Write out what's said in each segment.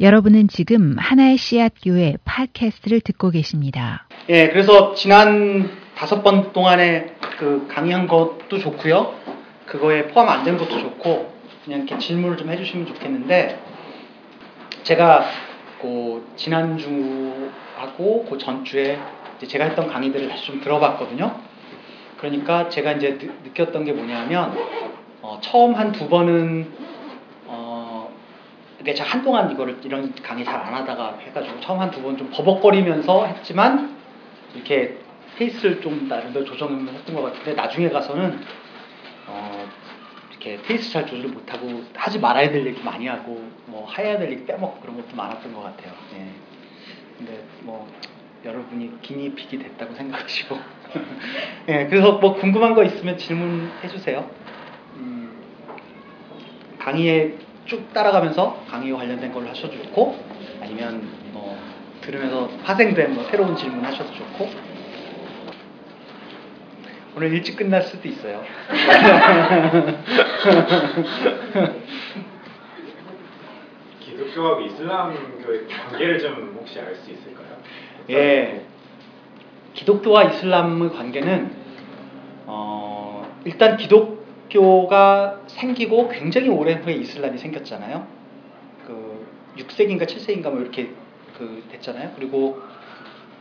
여러분은 지금 하나의 씨앗 교회 팟캐스트를 듣고 계십니다. 예, 그래서 지난 다섯 번 동안에 그 강의한 것도 좋고요. 그거에 포함 안 된 것도 좋고 그냥 이렇게 질문을 좀 해주시면 좋겠는데 제가 그 지난 주하고 그 전주에 제가 했던 강의들을 다시 좀 들어봤거든요. 그러니까 제가 이제 느, 꼈던게 뭐냐면 어, 처음 한 두 번은 어, 이게 제가 한동안 이거를 이런 강의 잘 안 하다가 해가지고 처음 한 두 번 좀 버벅거리면서 했지만 이렇게 페이스를 좀 나름대로 조정을 했던 것 같은데 나중에 가서는 어, 이렇게 페이스 잘 조절 못하고 하지 말아야 될 얘기 많이 하고 뭐 해야 될 얘기 빼먹고 그런 것도 많았던 것 같아요. 예. 근데 뭐 여러분이 guinea pig이 됐다고 생각하시고 예, 그래서 뭐 궁금한 거 있으면 질문해 주세요. 음, 강의에 쭉 따라가면서 강의와 관련된 걸로 하셔도 좋고 아니면 뭐 들으면서 파생된 뭐 새로운 질문 하셔도 좋고 오늘 일찍 끝날 수도 있어요. 기독교하고 이슬람교의 관계를 좀 혹시 알 수 있을까요? 예. 기독교와 이슬람의 관계는 어, 일단 기독 교가 생기고 굉장히 오랜 후에 이슬람이 생겼잖아요. 그 6세기인가 7세기인가 뭐 이렇게 그 됐잖아요. 그리고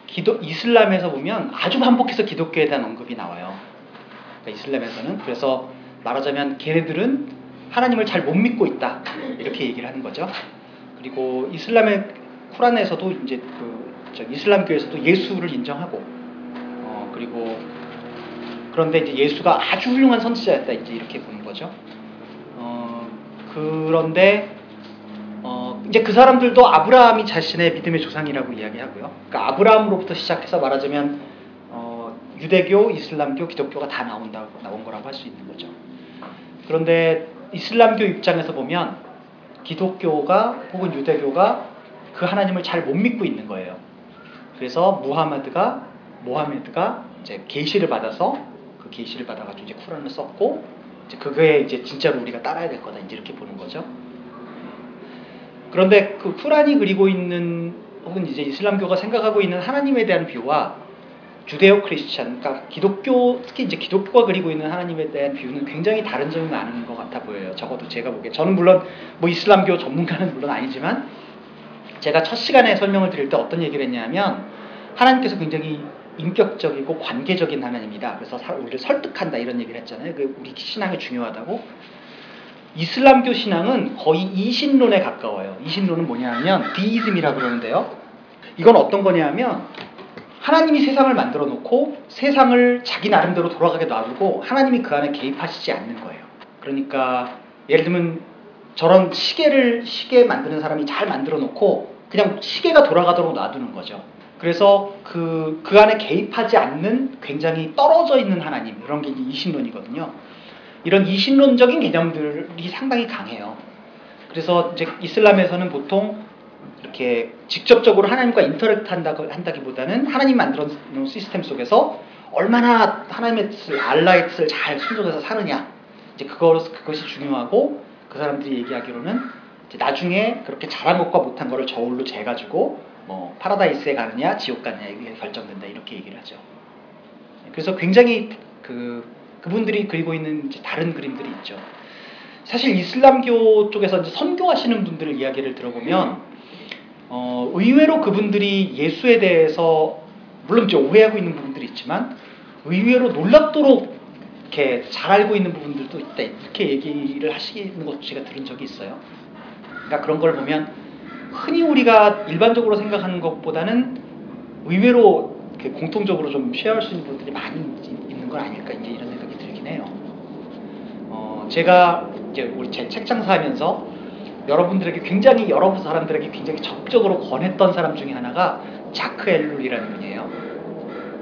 기도 이슬람에서 보면 아주 반복해서 기독교에 대한 언급이 나와요. 그러니까 이슬람에서는 그래서 말하자면 걔네들은 하나님을 잘 못 믿고 있다 이렇게 얘기를 하는 거죠. 그리고 이슬람의 쿠란에서도 이제 그 이슬람교에서도 예수를 인정하고 어 그리고 그런데 이제 예수가 아주 훌륭한 선지자였다 이제 이렇게 보는 거죠. 어 그런데 어 이제 그 사람들도 아브라함이 자신의 믿음의 조상이라고 이야기하고요. 그러니까 아브라함으로부터 시작해서 말하자면 어 유대교, 이슬람교, 기독교가 다 나온다고 나온 거라고 할 수 있는 거죠. 그런데 이슬람교 입장에서 보면 기독교가 혹은 유대교가 그 하나님을 잘 못 믿고 있는 거예요. 그래서 무하마드가 모하메드가 이제 계시를 받아서 그 계시를 받아가지고 이제 쿠란을 썼고 이제 그거에 이제 진짜로 우리가 따라야 될 거다 이제 이렇게 보는 거죠. 그런데 그 쿠란이 그리고 있는 혹은 이제 이슬람교가 생각하고 있는 하나님에 대한 뷰와 주데오 크리스찬, 그러니까 기독교 특히 이제 기독교가 그리고 있는 하나님에 대한 뷰는 굉장히 다른 점이 많은 것 같아 보여요. 적어도 제가 보기에 저는 물론 뭐 이슬람교 전문가는 물론 아니지만 제가 첫 시간에 설명을 드릴 때 어떤 얘기를 했냐면 하나님께서 굉장히 인격적이고 관계적인 하나님이다. 그래서 우리를 설득한다 이런 얘기를 했잖아요. 그 우리 신앙이 중요하다고. 이슬람교 신앙은 거의 이신론에 가까워요. 이신론은 뭐냐면 디이즘이라 그러는데요. 이건 어떤 거냐면 하나님이 세상을 만들어 놓고 세상을 자기 나름대로 돌아가게 놔두고 하나님이 그 안에 개입하시지 않는 거예요. 그러니까 예를 들면 저런 시계를 시계 만드는 사람이 잘 만들어 놓고 그냥 시계가 돌아가도록 놔두는 거죠. 그래서 그, 그 안에 개입하지 않는 굉장히 떨어져 있는 하나님, 이런 게 이신론이거든요. 이런 이신론적인 개념들이 상당히 강해요. 그래서 이제 이슬람에서는 보통 이렇게 직접적으로 하나님과 인터랙트 한다고 한다기보다는 하나님 만들어 놓은 시스템 속에서 얼마나 하나님의 뜻을 알라의 뜻을 잘 순종해서 사느냐 이제 그거 그것이 중요하고 그 사람들이 얘기하기로는 나중에 그렇게 잘한 것과 못한 거를 저울로 재가지고 뭐 파라다이스에 가느냐 지옥 가느냐 이게 결정된다 이렇게 얘기를 하죠. 그래서 굉장히 그 그분들이 그리고 있는 다른 그림들이 있죠. 사실 이슬람교 쪽에서 선교하시는 분들의 이야기를 들어보면 어, 의외로 그분들이 예수에 대해서 물론 이제 오해하고 있는 부분들이 있지만 의외로 놀랍도록 이렇게 잘 알고 있는 부분들도 있다 이렇게 얘기를 하시는 것 제가 들은 적이 있어요. 그러니까 그런 걸 보면 흔히 우리가 일반적으로 생각하는 것보다는 의외로 공통적으로 좀 쉐어할 수 있는 부분들이 많이 있는 건 아닐까 이제 이런 생각이 들긴 해요. 어, 제가 이제 우리 제 책 장사하면서 여러분들에게 굉장히 여러 사람들에게 굉장히 적극적으로 권했던 사람 중에 하나가 자크 엘룰이라는 분이에요.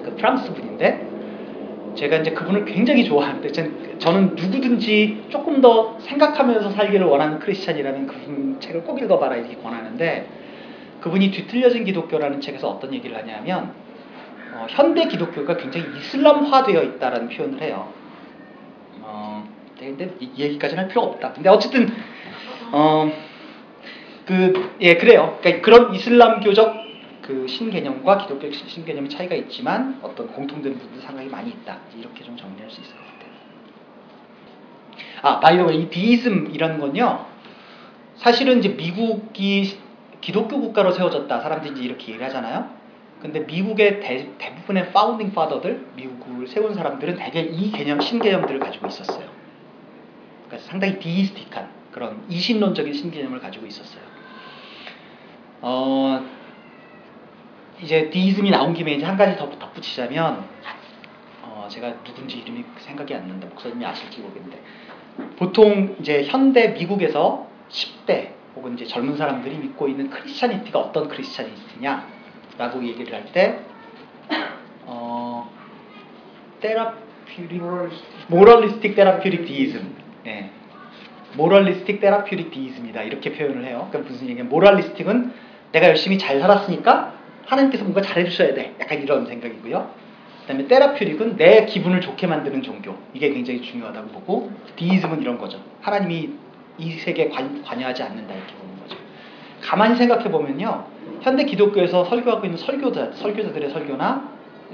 그 프랑스 분인데 제가 이제 그분을 굉장히 좋아하는데 저는 누구든지 조금 더 생각하면서 살기를 원하는 크리스찬이라는 그분 책을 꼭 읽어봐라 이렇게 권하는데 그분이 뒤틀려진 기독교라는 책에서 어떤 얘기를 하냐면 어, 현대 기독교가 굉장히 이슬람화되어 있다라는 표현을 해요. 어, 근데 이 얘기까지는 할 필요가 없다. 근데 어쨌든 어, 그, 예, 그래요. 그러니까 그런 이슬람교적 그 신개념과 기독교 신개념의 차이가 있지만 어떤 공통된 부분 상당히 많이 있다. 이렇게 좀 정리할 수 있을 것 같아요. 아, by the way deism이라는 건요. 사실은 이제 미국이 기독교 국가로 세워졌다. 사람들이 이제 이렇게 얘기를 하잖아요. 근데 미국의 대, 대부분의 founding father들, 미국을 세운 사람들은 대개 이 개념, 신개념들을 가지고 있었어요. 그러니까 상당히 디이스틱한 그런 이신론적인 신개념을 가지고 있었어요. 어, 이제 디이즘이 나온 김에 이제 한 가지 더 덧붙이자면, 어, 제가 누군지 이름이 생각이 안 난다. 목사님이 아실지 모르겠는데, 보통 이제 현대 미국에서 10대 혹은 이제 젊은 사람들이 믿고 있는 크리스찬니티가 어떤 크리스찬니티냐라고 얘기를 할 때, 어, 테라퓨릭, 모럴리스틱 테라퓨릭 디이즘, 예, 모럴리스틱 테라퓨릭 디이즘이다 이렇게 표현을 해요. 그러니까 무슨 얘기냐? 모럴리스틱은 내가 열심히 잘 살았으니까 하나님께서 뭔가 잘해주셔야 돼. 약간 이런 생각이고요. 그 다음에 테라퓨릭은 내 기분을 좋게 만드는 종교. 이게 굉장히 중요하다고 보고 디이즘은 이런 거죠. 하나님이 이 세계에 관, 관여하지 않는다 이렇게 보는 거죠. 가만히 생각해 보면요, 현대 기독교에서 설교하고 있는 설교자, 설교자들의 설교나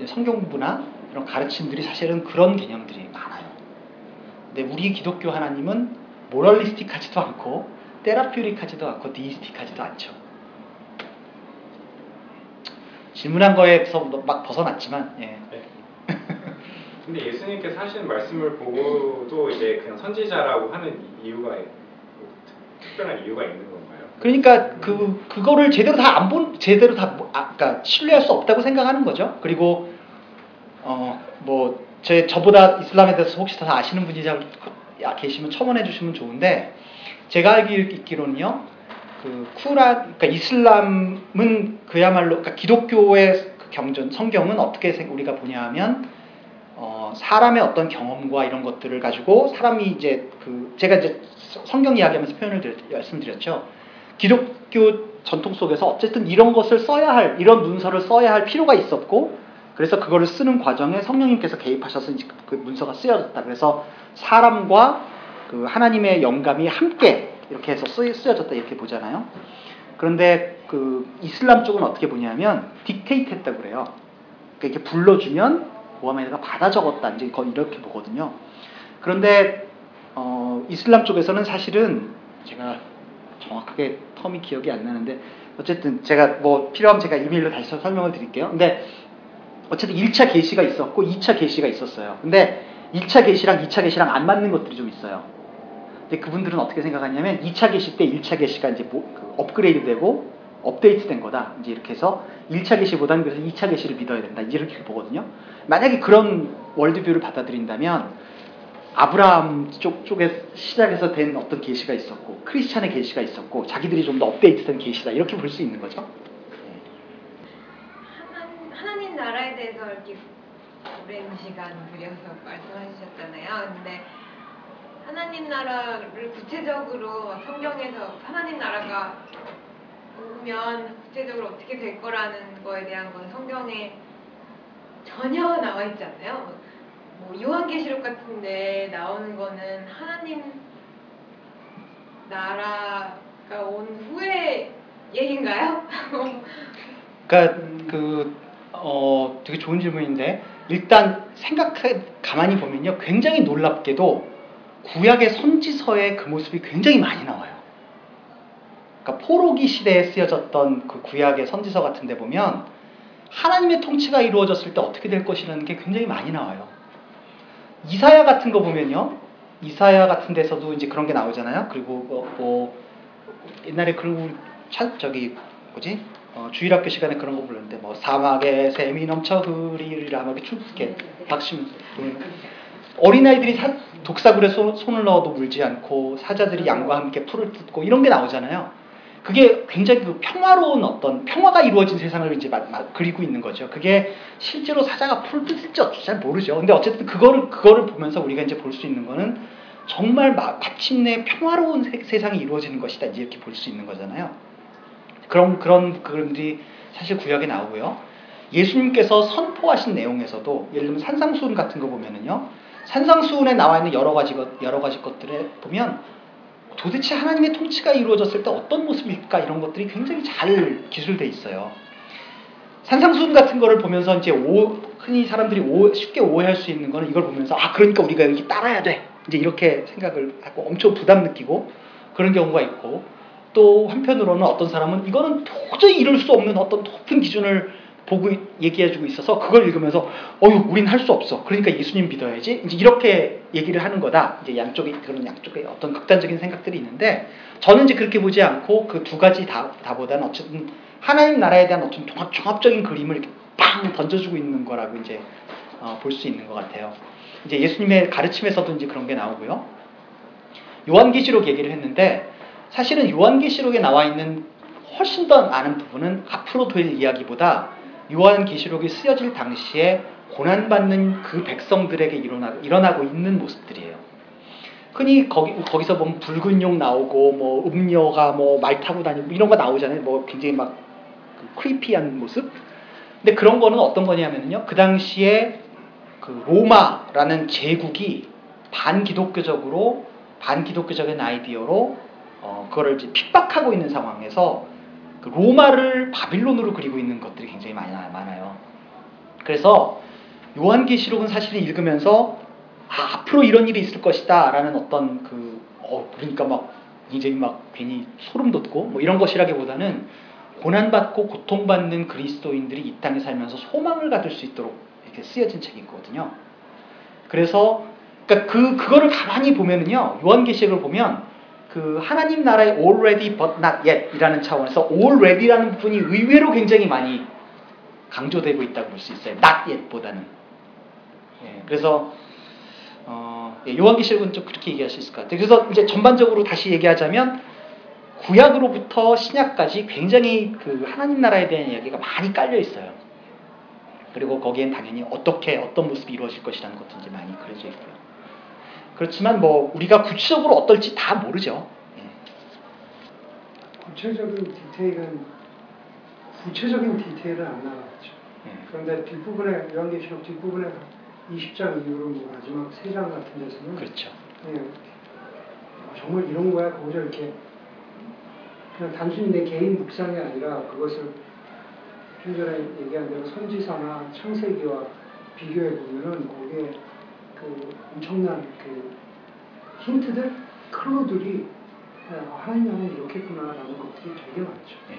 성경 공부나 이런 가르침들이 사실은 그런 개념들이 많아요. 근데 우리 기독교 하나님은 모럴리스틱하지도 않고 테라퓨릭하지도 않고 디이스틱하지도 않죠. 질문한 거에서 막 벗어났지만, 예. 네. 근데 예수님께서 하시는 말씀을 보고도 이제 그냥 선지자라고 하는 이유가 뭐 특별한 이유가 있는 건가요? 그러니까 그 그거를 제대로 다 안 본 제대로 다 뭐, 아, 그러니까 신뢰할 수 없다고 생각하는 거죠. 그리고 어뭐 제 저보다 이슬람에 대해서 혹시 더 아시는 분이 계시면 첨언해 주시면 좋은데 제가 알기로는요. 그 쿠란 그러니까 이슬람은 그야말로 그러니까 기독교의 그 경전 성경은 어떻게 우리가 보냐하면 어, 사람의 어떤 경험과 이런 것들을 가지고 사람이 이제 그 제가 이제 성경 이야기하면서 표현을 드렸, 말씀드렸죠. 기독교 전통 속에서 어쨌든 이런 것을 써야 할 이런 문서를 써야 할 필요가 있었고 그래서 그거를 쓰는 과정에 성령님께서 개입하셔서 그 문서가 쓰여졌다. 그래서 사람과 그 하나님의 영감이 함께 이렇게 해서 쓰여졌다 이렇게 보잖아요. 그런데 그 이슬람 쪽은 어떻게 보냐면 딕테이트 했다고 그래요. 그러니까 이렇게 불러주면 모하메드가 받아 적었다 이제 거의 이렇게 보거든요. 그런데 어, 이슬람 쪽에서는 사실은 제가 정확하게 텀이 기억이 안 나는데 어쨌든 제가 뭐 필요하면 제가 이메일로 다시 설명을 드릴게요. 근데 어쨌든 1차 계시가 있었고 2차 계시가 있었어요. 근데 1차 계시랑 2차 계시랑 안 맞는 것들이 좀 있어요. 근데 그분들은 어떻게 생각하냐면 2차 계시 때 1차 계시가 이제 뭐, 그 업그레이드 되고 업데이트 된 거다. 이제 이렇게 해서 1차 계시보다는 그래서 2차 계시를 믿어야 된다. 이렇게 보거든요. 만약에 그런 월드뷰를 받아들인다면 아브라함 쪽, 쪽에 시작해서 된 어떤 계시가 있었고 크리스찬의 계시가 있었고 자기들이 좀 더 업데이트된 계시다. 이렇게 볼 수 있는 거죠. 하나님 나라에 대해서 이렇게 오랜 시간 들여서 말씀하셨잖아요. 근데 하나님 나라를 구체적으로 성경에서 하나님 나라가 오면 구체적으로 어떻게 될 거라는 거에 대한 건 성경에 전혀 나와 있지 않나요? 뭐 요한계시록 같은데 나오는 거는 하나님 나라가 온 후에 얘기인가요? 그러니까 그 어, 되게 좋은 질문인데 일단 생각해 가만히 보면요 굉장히 놀랍게도 구약의 선지서에 그 모습이 굉장히 많이 나와요. 그러니까 포로기 시대에 쓰여졌던 그 구약의 선지서 같은 데 보면 하나님의 통치가 이루어졌을 때 어떻게 될 것이라는 게 굉장히 많이 나와요. 이사야 같은 거 보면요. 이사야 같은 데서도 이제 그런 게 나오잖아요. 그리고 뭐, 뭐 옛날에 그리고 저기 뭐지? 어, 주일학교 시간에 그런 거 불렀는데 뭐 사막에 샘이 넘쳐 흐리리라 막 이렇게 박심 어린 아이들이 사, 독사굴에 소, 손을 넣어도 물지 않고 사자들이 양과 함께 풀을 뜯고 이런 게 나오잖아요. 그게 굉장히 그 평화로운 어떤 평화가 이루어진 세상을 이제 마, 마, 그리고 있는 거죠. 그게 실제로 사자가 풀을 뜯을지 어쩔지 잘 모르죠. 근데 어쨌든 그거를 그거를 보면서 우리가 이제 볼 수 있는 거는 정말 마, 마침내 평화로운 세, 상이 이루어지는 것이다. 이렇게 볼 수 있는 거잖아요. 그런 그런 그림들이 사실 구약에 나오고요. 예수님께서 선포하신 내용에서도 예를 들면 산상수훈 같은 거 보면은요. 산상수훈에 나와 있는 여러 가지 것 여러 가지 것들에 보면 도대체 하나님의 통치가 이루어졌을 때 어떤 모습일까 이런 것들이 굉장히 잘 기술돼 있어요. 산상수훈 같은 거를 보면서 이제 오, 흔히 사람들이 오, 쉽게 오해할 수 있는 거는 이걸 보면서 아 그러니까 우리가 여기 따라야 돼 이제 이렇게 생각을 하고 엄청 부담 느끼고 그런 경우가 있고 또 한편으로는 어떤 사람은 이거는 도저히 이룰 수 없는 어떤 높은 기준을 보고 얘기해주고 있어서 그걸 읽으면서 어유 우린 할 수 없어 그러니까 예수님 믿어야지 이제 이렇게 얘기를 하는 거다 이제 양쪽에 그런 양쪽에 어떤 극단적인 생각들이 있는데 저는 이제 그렇게 보지 않고 그 두 가지 다 다보다는 어쨌든 하나님 나라에 대한 어떤 종합, 적인 그림을 이렇게 빵 던져주고 있는 거라고 이제 어, 볼 수 있는 것 같아요. 이제 예수님의 가르침에서도 이제 그런 게 나오고요. 요한계시록 얘기를 했는데 사실은 요한계시록에 나와 있는 훨씬 더 많은 부분은 앞으로 될 이야기보다 요한계시록이 쓰여질 당시에 고난받는 그 백성들에게 일어나고, 일어나고 있는 모습들이에요. 흔히 거기, 거기서 보면 붉은 용 나오고, 뭐, 음녀가 뭐, 말 타고 다니고, 이런 거 나오잖아요. 뭐, 굉장히 막, 그 크리피한 모습. 근데 그런 거는 어떤 거냐면요. 그 당시에 그 로마라는 제국이 반기독교적으로, 반기독교적인 아이디어로, 어, 그거를 이제 핍박하고 있는 상황에서 그 로마를 바빌론으로 그리고 있는 것들이 굉장히 많이 많아요. 그래서 요한계시록은 사실 읽으면서 아, 앞으로 이런 일이 있을 것이다 라는 어떤 그 어, 그러니까 막 굉장히 막 괜히 소름 돋고 뭐 이런 것이라기보다는 고난받고 고통받는 그리스도인들이 이 땅에 살면서 소망을 가질 수 있도록 이렇게 쓰여진 책이거든요. 그래서 그러니까 그 그거를 가만히 보면은요 요한계시록을 보면 그 하나님 나라의 already but not yet 이라는 차원에서 already라는 부분이 의외로 굉장히 많이 강조되고 있다고 볼 수 있어요. not yet보다는. 예, 그래서 어, 예, 요한계시록은 좀 그렇게 얘기할 수 있을 것 같아요. 그래서 이제 전반적으로 다시 얘기하자면 구약으로부터 신약까지 굉장히 그 하나님 나라에 대한 이야기가 많이 깔려 있어요. 그리고 거기엔 당연히 어떻게 어떤 모습이 이루어질 것이라는 것도 이제 많이 그려져 있고요. 그렇지만 뭐 우리가 구체적으로 어떨지 다 모르죠. 예. 구체적인 디테일은 구체적인 디테일은 안 나왔죠. 예. 그런데 뒷부분에 요한계시록 뒷부분에 20장 이후로 뭐 마지막 3장 같은 데서는 그렇죠. 예, 정말 이런 거야 거기서 이렇게 그냥 단순히 내 개인 묵상이 아니라 그것을 좀 전에 얘기한 대로 선지사나 창세기와 비교해 보면은 거기에 그 엄청난 그 힌트들, 클로들이 아, 하나님은 이렇겠구나라는 것들이 되게 많죠. 예.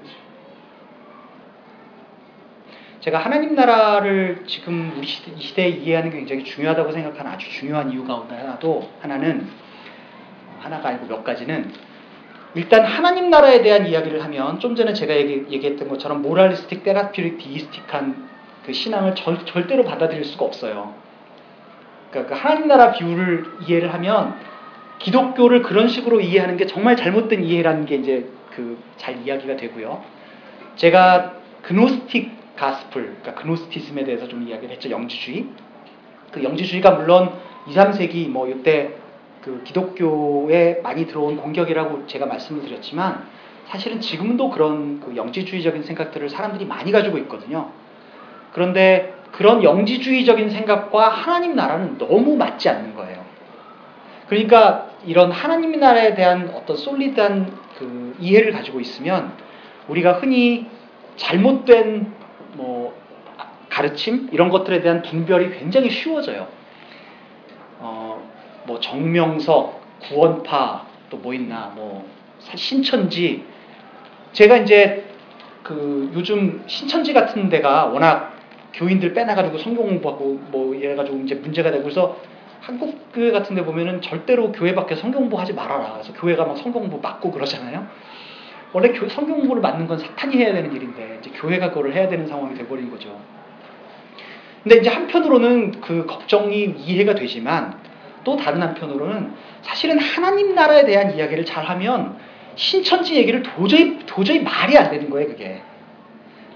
그렇죠. 제가 하나님 나라를 지금 우리 시대, 이 시대 에 이해하는 게 굉장히 중요하다고 생각하는 아주 중요한 이유 가운데 하나도 하나는 하나가 아니고 몇 가지는 일단 하나님 나라에 대한 이야기를 하면 좀 전에 제가 얘기, 했던 것처럼 모랄리스틱, 테라피릭, 디이스틱한 그 신앙을 절, 절대로 받아들일 수가 없어요. 그러니까 그 하나님 나라 비유를 이해를 하면 기독교를 그런 식으로 이해하는 게 정말 잘못된 이해라는 게 이제 그 잘 이야기가 되고요. 제가 그노스틱 가스플, 그러니까 그노스티즘에 대해서 좀 이야기를 했죠. 영지주의. 그 영지주의가 물론 2, 3세기 뭐 이때 그 기독교에 많이 들어온 공격이라고 제가 말씀을 드렸지만 사실은 지금도 그런 그 영지주의적인 생각들을 사람들이 많이 가지고 있거든요. 그런데 그런 영지주의적인 생각과 하나님 나라는 너무 맞지 않는 거예요. 그러니까 이런 하나님 나라에 대한 어떤 솔리드한 그 이해를 가지고 있으면 우리가 흔히 잘못된 뭐 가르침 이런 것들에 대한 분별이 굉장히 쉬워져요. 어, 뭐 정명석, 구원파 또 뭐 있나 뭐 신천지 제가 이제 그 요즘 신천지 같은 데가 워낙 교인들 빼놔가지고 성경 공부하고 뭐 이래가지고 이제 문제가 되고 그래서 한국 교회 같은 데 보면은 절대로 교회 밖에 성경 공부하지 말아라. 그래서 교회가 막 성경 공부 막고 그러잖아요. 원래 교, 성경 공부를 맡는 건 사탄이 해야 되는 일인데 이제 교회가 그걸 해야 되는 상황이 돼버린 거죠. 근데 이제 한편으로는 그 걱정이 이해가 되지만 또 다른 한편으로는 사실은 하나님 나라에 대한 이야기를 잘 하면 신천지 얘기를 도저히 도저히 말이 안 되는 거예요, 그게.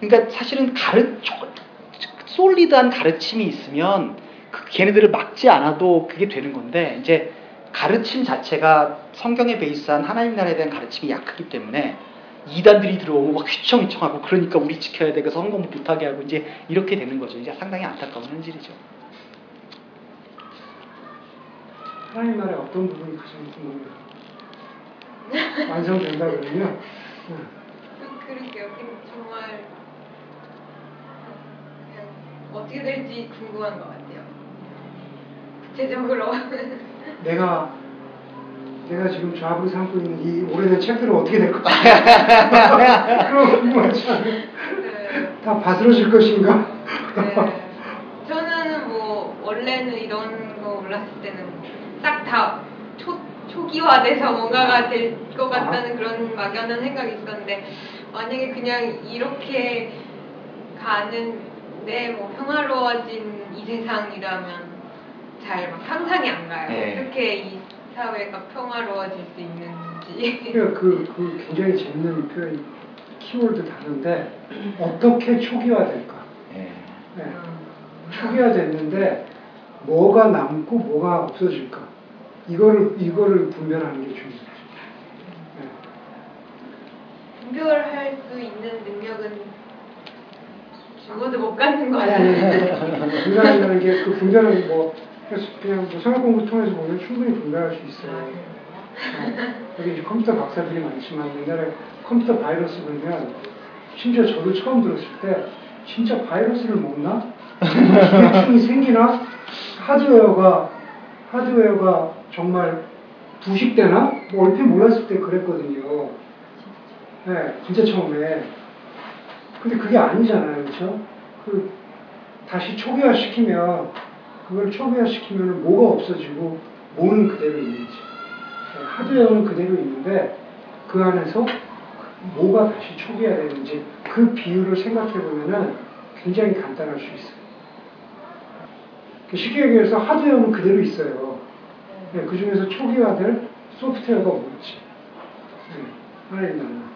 그러니까 사실은 가르 솔리드한 가르침이 있으면 그 걔네들을 막지 않아도 그게 되는 건데 이제 가르침 자체가 성경에 베이스한 하나님 나라에 대한 가르침이 약하기 때문에 이단들이 들어오고 막 휘청휘청하고 그러니까 우리 지켜야 돼. 그래서 성공 못하게 하고 이제 이렇게 되는 거죠. 이제 상당히 안타까운 현실이죠. 하나님 나라의 어떤 부분이 가장 궁금해요? 완성된다 그러면 응. 그- 그러게요. 그- 정말 어떻게 될지 궁금한 것 같아요. 구체적으로. 내가 내가 지금 좌부 삼고 있는 이 오래된 책들은 어떻게 될 거야? 그런 거 궁금하지? 네. 다 바스러질 것인가? 네. 저는 뭐 원래는 이런 거 올랐을 때는 싹 다 초기화돼서 뭔가가 될 것 같다는 그런 막연한 생각이 있었는데 만약에 그냥 이렇게 가는 데 뭐 평화로워진 이 세상이라면 잘 막 상상이 안 가요. 네. 어떻게 이 사회가 평화로워질 수 있는지. 그러니까 그, 그 굉장히 재밌는 표현 키워드 다른데 어떻게 초기화될까? 예. 네. 초기화됐는데 뭐가 남고 뭐가 없어질까? 이거를 이거를 분별하는 게 중요해요. 네. 분별할 수 있는 능력은 죽어도 못 갖는 거 아니 같아요. 아니 분별한다는 게 그 분별은 뭐 그냥 뭐 생활 공부 통해서 보면 충분히 분별할 수 있어요. 어, 여기 이제 컴퓨터 박사들이 많지만 옛날에 컴퓨터 바이러스 보면 심지어 저도 처음 들었을 때 진짜 바이러스를 먹나? 기계충이 생기나? 하드웨어가 하드웨어가 정말 부식되나? 뭐 얼핏 몰랐을 때 그랬거든요. 네, 진짜 처음에. 근데 그게 아니잖아요, 그렇죠? 그 다시 초기화 시키면 그걸 초기화 시키면 뭐가 없어지고 뭐는 그대로 있는지 네, 하드웨어는 그대로 있는데 그 안에서 뭐가 다시 초기화되는지 그 비율을 생각해 보면은 굉장히 간단할 수 있어요. 그 쉽게 얘기해서 하드웨어는 그대로 있어요. 네, 그 중에서 초기화될 소프트웨어가 뭐지? 네, 하나님 나라.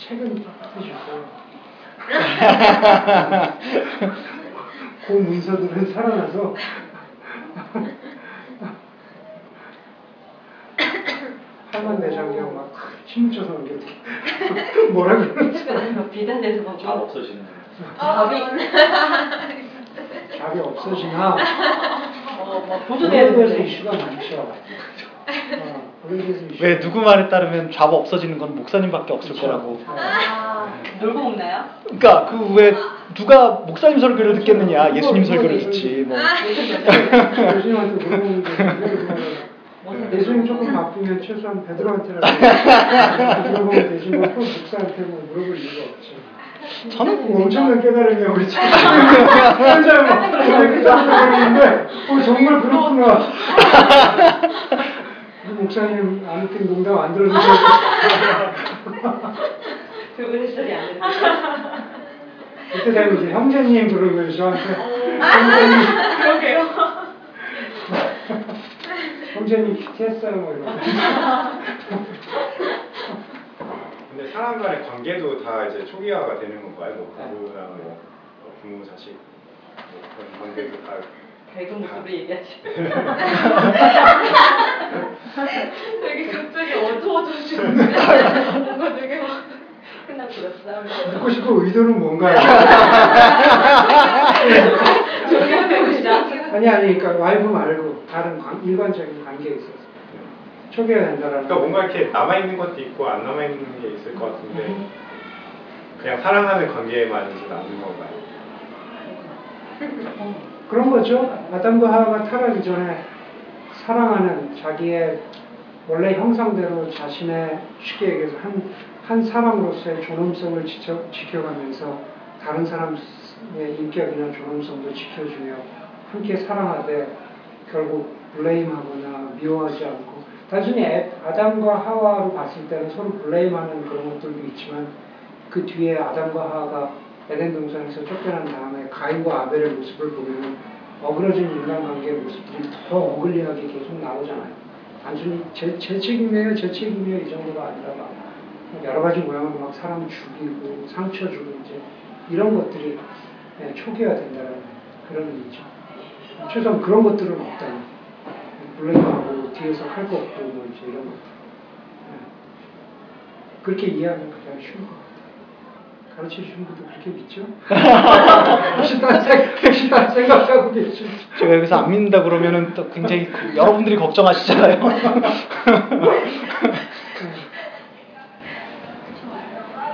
책은 해줄 거예요. 그 문서들은 살아나서 하만 내장경 막 쳐서 넘겨 뭐라 그러지? 비단에서 보고 잘 없어지는 거. 답이 답이 없어지나 뭐, 뭐 대해서 보존되는 이슈가 많죠. 이슈. 왜 누구 말에 따르면 좌보 없어지는 건 목사님밖에 없을 그렇죠. 거라고. 아, 놀고 먹나요? 그러니까 그 왜 누가 목사님 설교를 듣겠느냐 예수님 설교를 듣지 뭐. 예수님한테 물어보는데 무슨 예수님 조금 바쁘면 최소한 베드로한테라도 물어보면 되지 뭐꼭 목사한테 뭐 물어볼 이유가 없죠. 저는 엄청난 깨달음이야 우리 지금 혼자 막 이렇게 잡혀버리는데 어 정말 그렇구나 목사님 아무튼 농담 안 들어주셔서. 그분의 소리 안 듣는 그때 되면 이제 형제님 그러고요 저한테 형제님. 그러게요. 형제님 큐티 했어요 뭐 이러고 근데 사람 간의 관계도 다 이제 초기화가 되는 건가요? 뭐 부부랑 뭐 어, 부모 자식 뭐 그런 관계도 다 밝은 목소리 얘기하지. 되게 갑자기 어두워져지고 뭔가 되게 막 그랬어. 듣고 싶고 의도는 뭔가요? 아니 아니 그러니까 와이프 말고 다른 관- 일반적인 관계에 있어서 초기화 된다라는 그러니까 뭔가 이렇게 남아 있는 것도 있고 안 남아 있는 게 있을 것 같은데 그냥 사랑하는 관계만 이제 남는 건가요? 그런 거죠. 아담과 하와가 타락이 전에 사랑하는 자기의 원래 형상대로 자신의 쉽게 얘기해서 한, 한 사람으로서의 존엄성을 지켜, 지켜가면서 다른 사람의 인격이나 존엄성도 지켜주며 함께 사랑하되 결국 블레임하거나 미워하지 않고 단순히 애- 아담과 하와로 봤을 때는 서로 블레임하는 그런 것들도 있지만 그 뒤에 아담과 하와가 에덴 동산에서 쫓겨난 다음에 가인과 아벨의 모습을 보면 어그러진 인간관계의 모습들이 더 어글리하게 계속 나오잖아요. 단순히 제, 제 책임이에요, 제 책임이에요 이 정도가 아니라 막 여러 가지 모양으로 막 사람 죽이고 상처 주고 이제 이런 것들이 예, 초기화 된다는 그런 의미죠. 최소한 그런 것들은 없다는 블레임하고 뒤에서 할 거 없고 뭐 이제 이런 것들. 예. 그렇게 이해하면 가장 쉬운 것 같아요. 가르쳐 주신 분도 그렇게 믿죠? 혹시 다른 생- 혹시 다른 생각하고 계시죠? 제가 여기서 안 믿는다 그러면은 또 굉장히 그- 여러분들이 걱정하시잖아요.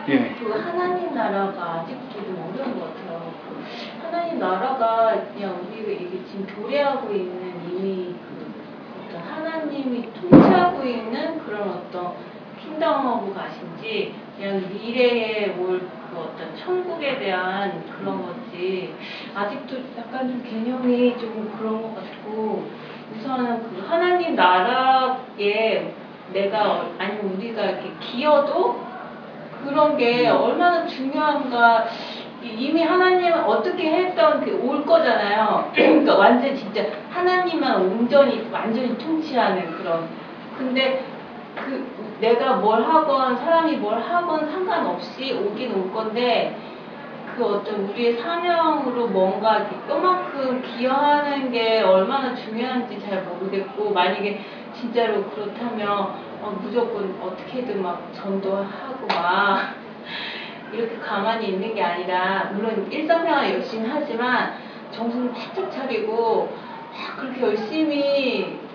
예. 그 하나님 나라가 아직도 좀 어려운 것 같아요. 그 하나님 나라가 그냥 우리가 이게 지금 도래하고 있는 이미 그 어떤 하나님이 통치하고 있는 그런 어떤 킹덤하고 가신지 그냥 미래에 올 그 어떤 천국에 대한 그런 거지 아직도 약간 좀 개념이 좀 그런 것 같고 우선은 그 하나님 나라에 내가 아니면 우리가 이렇게 기여도 그런 게 얼마나 중요한가 이미 하나님은 어떻게 했던 그 올 거잖아요. 그러니까 완전 진짜 하나님만 온전히 완전히 통치하는 그런. 근데 그 내가 뭘 하건 사람이 뭘 하건 상관없이 오긴 올 건데 그 어떤 우리의 사명으로 뭔가 요만큼 기여하는 게 얼마나 중요한지 잘 모르겠고 만약에 진짜로 그렇다면 어, 무조건 어떻게든 막 전도하고 막 이렇게 가만히 있는 게 아니라 물론 일상생활 열심히 하지만 정신을 바짝 차리고 막 그렇게 열심히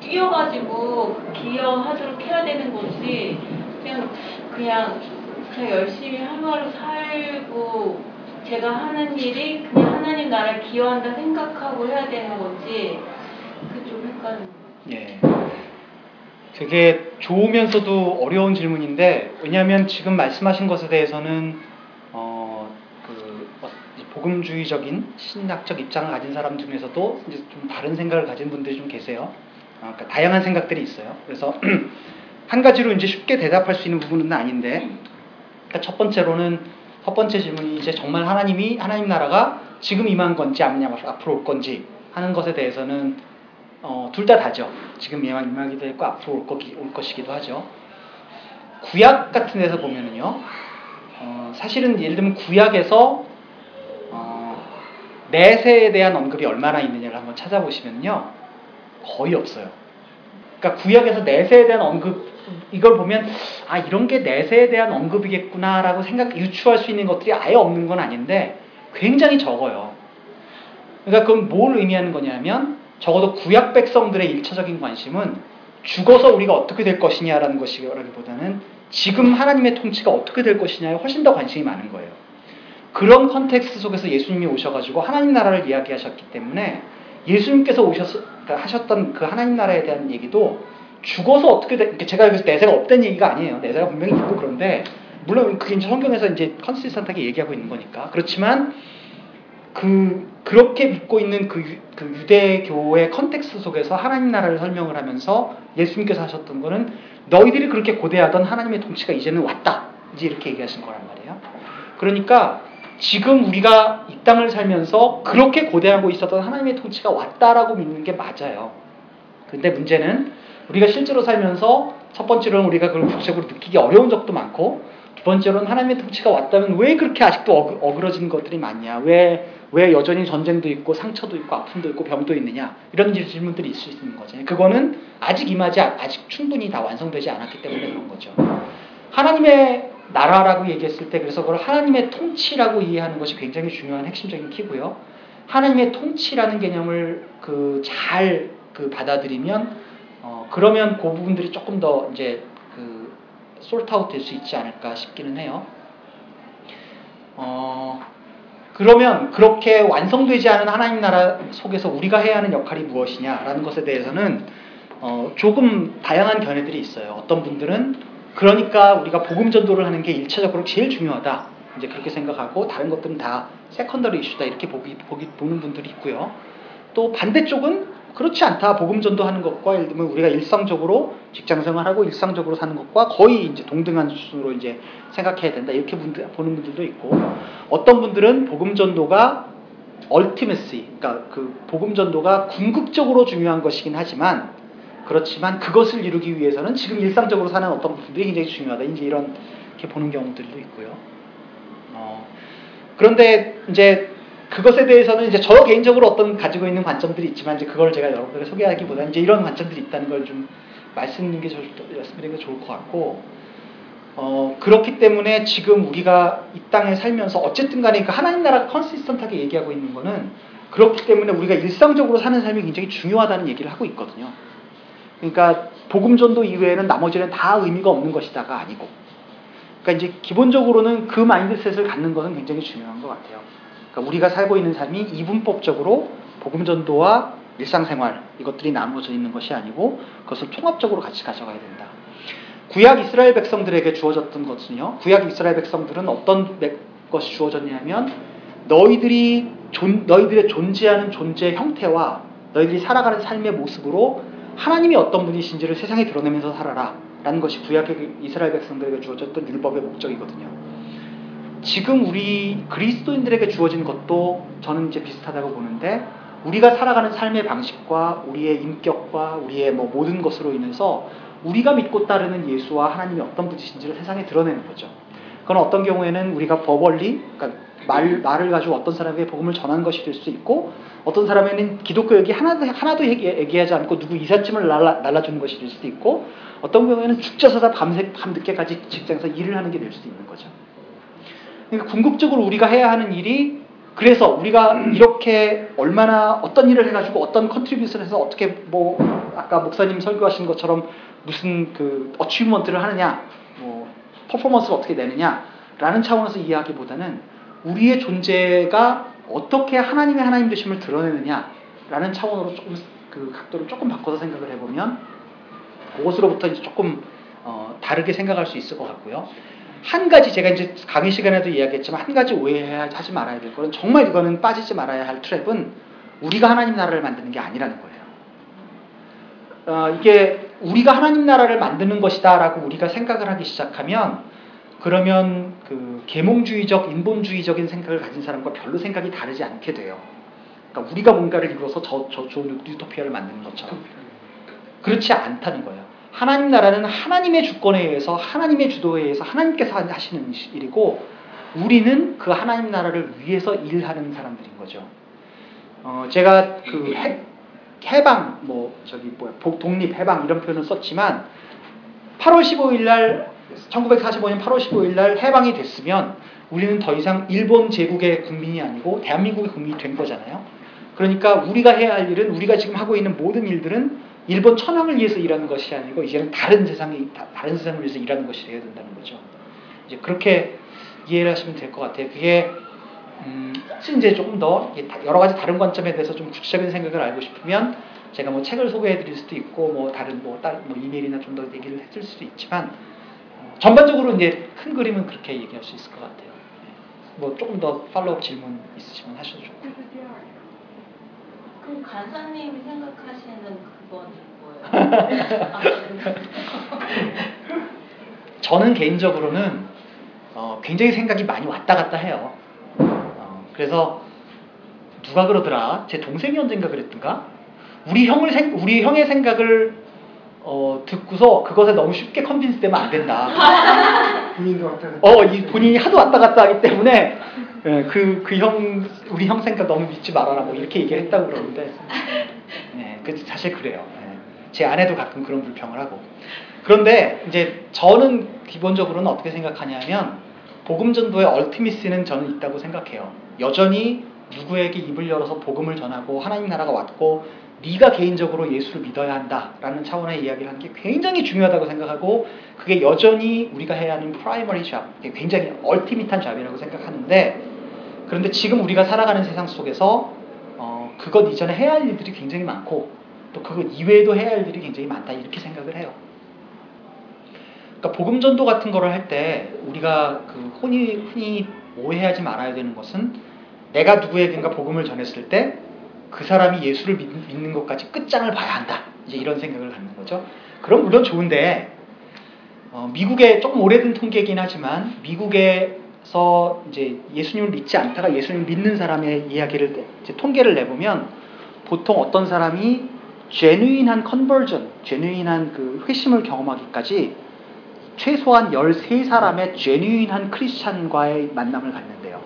뛰어가지고 기여하도록 해야 되는 거지 그냥 그냥 그냥 열심히 하루하루 살고 제가 하는 일이 그냥 하나님 나라에 기여한다 생각하고 해야 되는 건지 그 좀 헷갈려. 예. 되게 좋으면서도 어려운 질문인데 왜냐하면 지금 말씀하신 것에 대해서는 어, 그 어, 이 복음주의적인 신학적 입장을 가진 사람 중에서도 이제 좀 다른 생각을 가진 분들이 좀 계세요. 어, 그러니까 다양한 생각들이 있어요. 그래서 한 가지로 이제 쉽게 대답할 수 있는 부분은 아닌데 그러니까 첫 번째로는 첫 번째 질문이 이제 정말 하나님이 하나님 나라가 지금 임한 건지 아니면 앞으로 올 건지 하는 것에 대해서는 어, 둘 다 다죠. 지금 임하- 임하기도 했고 앞으로 올, 거기, 올 것이기도 하죠. 구약 같은 데서 보면은요. 어, 사실은 예를 들면 구약에서 어, 내세에 대한 언급이 얼마나 있느냐를 한번 찾아보시면요. 거의 없어요. 그러니까 구약에서 내세에 대한 언급 이걸 보면 아 이런 게 내세에 대한 언급이겠구나라고 생각 유추할 수 있는 것들이 아예 없는 건 아닌데 굉장히 적어요. 그러니까 그건 뭘 의미하는 거냐면 적어도 구약 백성들의 일차적인 관심은 죽어서 우리가 어떻게 될 것이냐라는 것이라기보다는 지금 하나님의 통치가 어떻게 될 것이냐에 훨씬 더 관심이 많은 거예요. 그런 context 속에서 예수님이 오셔가지고 하나님 나라를 이야기하셨기 때문에 예수님께서 오셔서 하셨던 그 하나님 나라에 대한 얘기도 죽어서 어떻게 돼? 그러니까 제가 여기서 내세가 없다는 얘기가 아니에요. 내세가 분명히 있고 그런데 물론 그게 이제 성경에서 이제 consistent하게 얘기하고 있는 거니까 그렇지만 그 그렇게 믿고 있는 그, 유, 그 유대교의 context 속에서 하나님 나라를 설명을 하면서 예수님께서 하셨던 거는 너희들이 그렇게 고대하던 하나님의 통치가 이제는 왔다. 이제 이렇게 얘기하신 거란 말이에요. 그러니까 지금 우리가 이 땅을 살면서 그렇게 고대하고 있었던 하나님의 통치가 왔다라고 믿는 게 맞아요. 근데 문제는 우리가 실제로 살면서 첫 번째로는 우리가 그걸 구체적으로 느끼기 어려운 적도 많고 두 번째로는 하나님의 통치가 왔다면 왜 그렇게 아직도 어그, 어그러진 것들이 많냐? 왜, 왜 여전히 전쟁도 있고 상처도 있고 아픔도 있고 병도 있느냐? 이런 질문들이 있을 수 있는 거죠. 그거는 아직 임하지 아직 충분히 다 완성되지 않았기 때문에 그런 거죠. 하나님의 나라라고 얘기했을 때 그래서 그걸 하나님의 통치라고 이해하는 것이 굉장히 중요한 핵심적인 키고요. 하나님의 통치라는 개념을 그잘그 받아들이면 어 그러면 그 부분들이 조금 더 이제 그 sort out 될 수 있지 않을까 싶기는 해요. 어 그러면 그렇게 완성되지 않은 하나님 나라 속에서 우리가 해야 하는 역할이 무엇이냐라는 것에 대해서는 어 조금 다양한 견해들이 있어요. 어떤 분들은 그러니까 우리가 복음 전도를 하는 게 일차적으로 제일 중요하다. 이제 그렇게 생각하고 다른 것들은 다 secondary 이슈다 이렇게 보기, 보기 보는 분들이 있고요. 또 반대쪽은 그렇지 않다. 복음 전도하는 것과 예를 들면 우리가 일상적으로 직장 생활하고 일상적으로 사는 것과 거의 이제 동등한 수준으로 이제 생각해야 된다. 이렇게 분들, 보는 분들도 있고 어떤 분들은 복음 전도가 얼티메시, 그러니까 그 복음 전도가 궁극적으로 중요한 것이긴 하지만 그렇지만 그것을 이루기 위해서는 지금 일상적으로 사는 어떤 부분들이 굉장히 중요하다. 이제 이런 이렇게 보는 경우들도 있고요. 어, 그런데 이제 그것에 대해서는 이제 저 개인적으로 어떤 가지고 있는 관점들이 있지만 이제 그걸 제가 여러분들에게 소개하기보다는 이제 이런 관점들이 있다는 걸 좀 말씀드리는 게 좋, 말씀드리는 게 좋을 것 같고 어, 그렇기 때문에 지금 우리가 이 땅에 살면서 어쨌든 간에 그 하나님 나라가 컨시스턴트하게 얘기하고 있는 거는 그렇기 때문에 우리가 일상적으로 사는 삶이 굉장히 중요하다는 얘기를 하고 있거든요. 그러니까 복음 전도 이외에는 나머지는 다 의미가 없는 것이다가 아니고 그러니까 이제 기본적으로는 그 mindset을 갖는 것은 굉장히 중요한 것 같아요. 그러니까 우리가 살고 있는 삶이 이분법적으로 복음 전도와 일상생활 이것들이 나누어져 있는 것이 아니고 그것을 통합적으로 같이 가져가야 된다. 구약 이스라엘 백성들에게 주어졌던 것은요. 구약 이스라엘 백성들은 어떤 것이 주어졌냐면 너희들이 존, 너희들의 존재하는 존재 형태와 너희들이 살아가는 삶의 모습으로 하나님이 어떤 분이신지를 세상에 드러내면서 살아라. 라는 것이 구약의 이스라엘 백성들에게 주어졌던 율법의 목적이거든요. 지금 우리 그리스도인들에게 주어진 것도 저는 이제 비슷하다고 보는데 우리가 살아가는 삶의 방식과 우리의 인격과 우리의 뭐 모든 것으로 인해서 우리가 믿고 따르는 예수와 하나님이 어떤 분이신지를 세상에 드러내는 거죠. 그건 어떤 경우에는 우리가 버벌리, 그러니까 말, 말을 가지고 어떤 사람에게 복음을 전하는 것이 될 수 있고 어떤 사람에는 기독교 얘기 하나도, 하나도 얘기, 하지 않고 누구 이삿짐을 날라, 날라주는 것이 될 수도 있고 어떤 경우에는 죽자사자 밤새, 밤늦게까지 직장에서 일을 하는 게 될 수도 있는 거죠. 그러니까 궁극적으로 우리가 해야 하는 일이 그래서 우리가 이렇게 얼마나 어떤 일을 해가지고 어떤 contribution을 해서 어떻게 뭐 아까 목사님 설교하신 것처럼 무슨 그 achievement를 하느냐 뭐 퍼포먼스를 어떻게 내느냐라는 차원에서 이해하기보다는 우리의 존재가 어떻게 하나님의 하나님 되심을 드러내느냐라는 차원으로 조금 그 각도를 조금 바꿔서 생각을 해보면 그것으로부터 이제 조금 어, 다르게 생각할 수 있을 것 같고요. 한 가지 제가 이제 강의 시간에도 이야기했지만 한 가지 오해하지 말아야 될 거는 정말 이거는 빠지지 말아야 할 트랩은 우리가 하나님 나라를 만드는 게 아니라는 거예요. 어, 이게 우리가 하나님 나라를 만드는 것이다라고 우리가 생각을 하기 시작하면 그러면 그 계몽주의적 인본주의적인 생각을 가진 사람과 별로 생각이 다르지 않게 돼요. 그러니까 우리가 뭔가를 이루어서 저, 저 좋은 유토피아를 만드는 것처럼 그렇지 않다는 거예요. 하나님 나라는 하나님의 주권에 의해서 하나님의 주도에 의해서 하나님께서 하시는 일이고 우리는 그 하나님 나라를 위해서 일하는 사람들인 거죠. 어, 제가 그 해, 해방 뭐 저기 뭐야 독립 해방 이런 표현을 썼지만 8월 15일 날 1945년 8월 15일 날 해방이 됐으면 우리는 더 이상 일본 제국의 국민이 아니고 대한민국의 국민이 된 거잖아요. 그러니까 우리가 해야 할 일은 우리가 지금 하고 있는 모든 일들은 일본 천황을 위해서 일하는 것이 아니고 이제는 다른 세상이 다른 세상을 위해서 일하는 것이 되어야 된다는 거죠. 이제 그렇게 이해를 하시면 될 것 같아요. 그게 음, 이제 조금 더 여러 가지 다른 관점에 대해서 좀 구체적인 생각을 알고 싶으면 제가 뭐 책을 소개해드릴 수도 있고 뭐 다른 뭐, 다른 뭐 이메일이나 좀 더 얘기를 해줄 수도 있지만 어, 전반적으로 이제 큰 그림은 그렇게 얘기할 수 있을 것 같아요. 네. 뭐 조금 더 팔로업 질문 있으시면 하셔도 좋고. 그럼 간사님이 생각하시는 그건 뭐예요? 아, 저는 개인적으로는 어, 굉장히 생각이 많이 왔다 갔다 해요. 그래서 누가 그러더라? 제 동생이 언젠가 그랬던가? 우리 형을 생, 우리 형의 생각을 어, 듣고서 그것에 너무 쉽게 컨빈스 되면 안 된다. 본인도 왔다 갔다. 어, 이 본인이 하도 왔다 갔다 하기 때문에 예, 그, 그 형, 우리 형 생각 너무 믿지 말아라. 뭐 이렇게 얘기했다고 그러는데, 예, 그 사실 그래요. 예, 제 아내도 가끔 그런 불평을 하고. 그런데 이제 저는 기본적으로는 어떻게 생각하냐면, 복음 전도의 얼티미스는 저는 있다고 생각해요. 여전히 누구에게 입을 열어서 복음을 전하고 하나님 나라가 왔고 네가 개인적으로 예수를 믿어야 한다라는 차원의 이야기를 하는 게 굉장히 중요하다고 생각하고 그게 여전히 우리가 해야 하는 primary job, 굉장히 ultimate한 job이라고 생각하는데 그런데 지금 우리가 살아가는 세상 속에서 어, 그것 이전에 해야 할 일들이 굉장히 많고 또 그것 이외에도 해야 할 일들이 굉장히 많다 이렇게 생각을 해요. 그러니까 복음 전도 같은 거를 할 때 우리가 그 흔히, 흔히 오해하지 말아야 되는 것은 내가 누구에게인가 복음을 전했을 때 그 사람이 예수를 믿, 는 것까지 끝장을 봐야 한다. 이제 이런 생각을 갖는 거죠. 그럼 물론 좋은데 어, 미국의 조금 오래된 통계이긴 하지만 미국에서 이제 예수님을 믿지 않다가 예수님을 믿는 사람의 이야기를 통계를 내보면 보통 어떤 사람이 제누인한 컨버전, 제누인한 그 회심을 경험하기까지 최소한 13사람의 제뉴인한 크리스찬과의 만남을 갖는데요.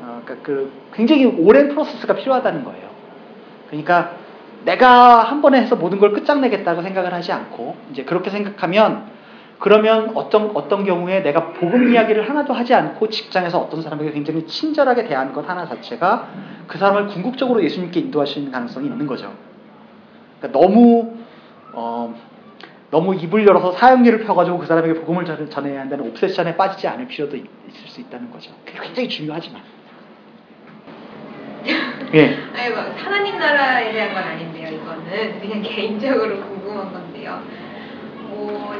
어, 그러니까 그 굉장히 오랜 프로세스가 필요하다는 거예요. 그러니까 내가 한 번에 해서 모든 걸 끝장내겠다고 생각을 하지 않고 이제 그렇게 생각하면 그러면 어떤 어떤 경우에 내가 복음 이야기를 하나도 하지 않고 직장에서 어떤 사람에게 굉장히 친절하게 대한 것 하나 자체가 그 사람을 궁극적으로 예수님께 있는 가능성이 있는 거죠. 그러니까 너무 어, 너무 입을 열어서 사형리를 펴가지고 그 사람에게 복음을 전해야 한다는 옵세션에 빠지지 않을 필요도 있, 있을 수 있다는 거죠. 그게 굉장히 중요하지만. 예. 아니 뭐 하나님 나라에 대한 건 아닌데요. 이거는 그냥 개인적으로 궁금한 건데요. 뭐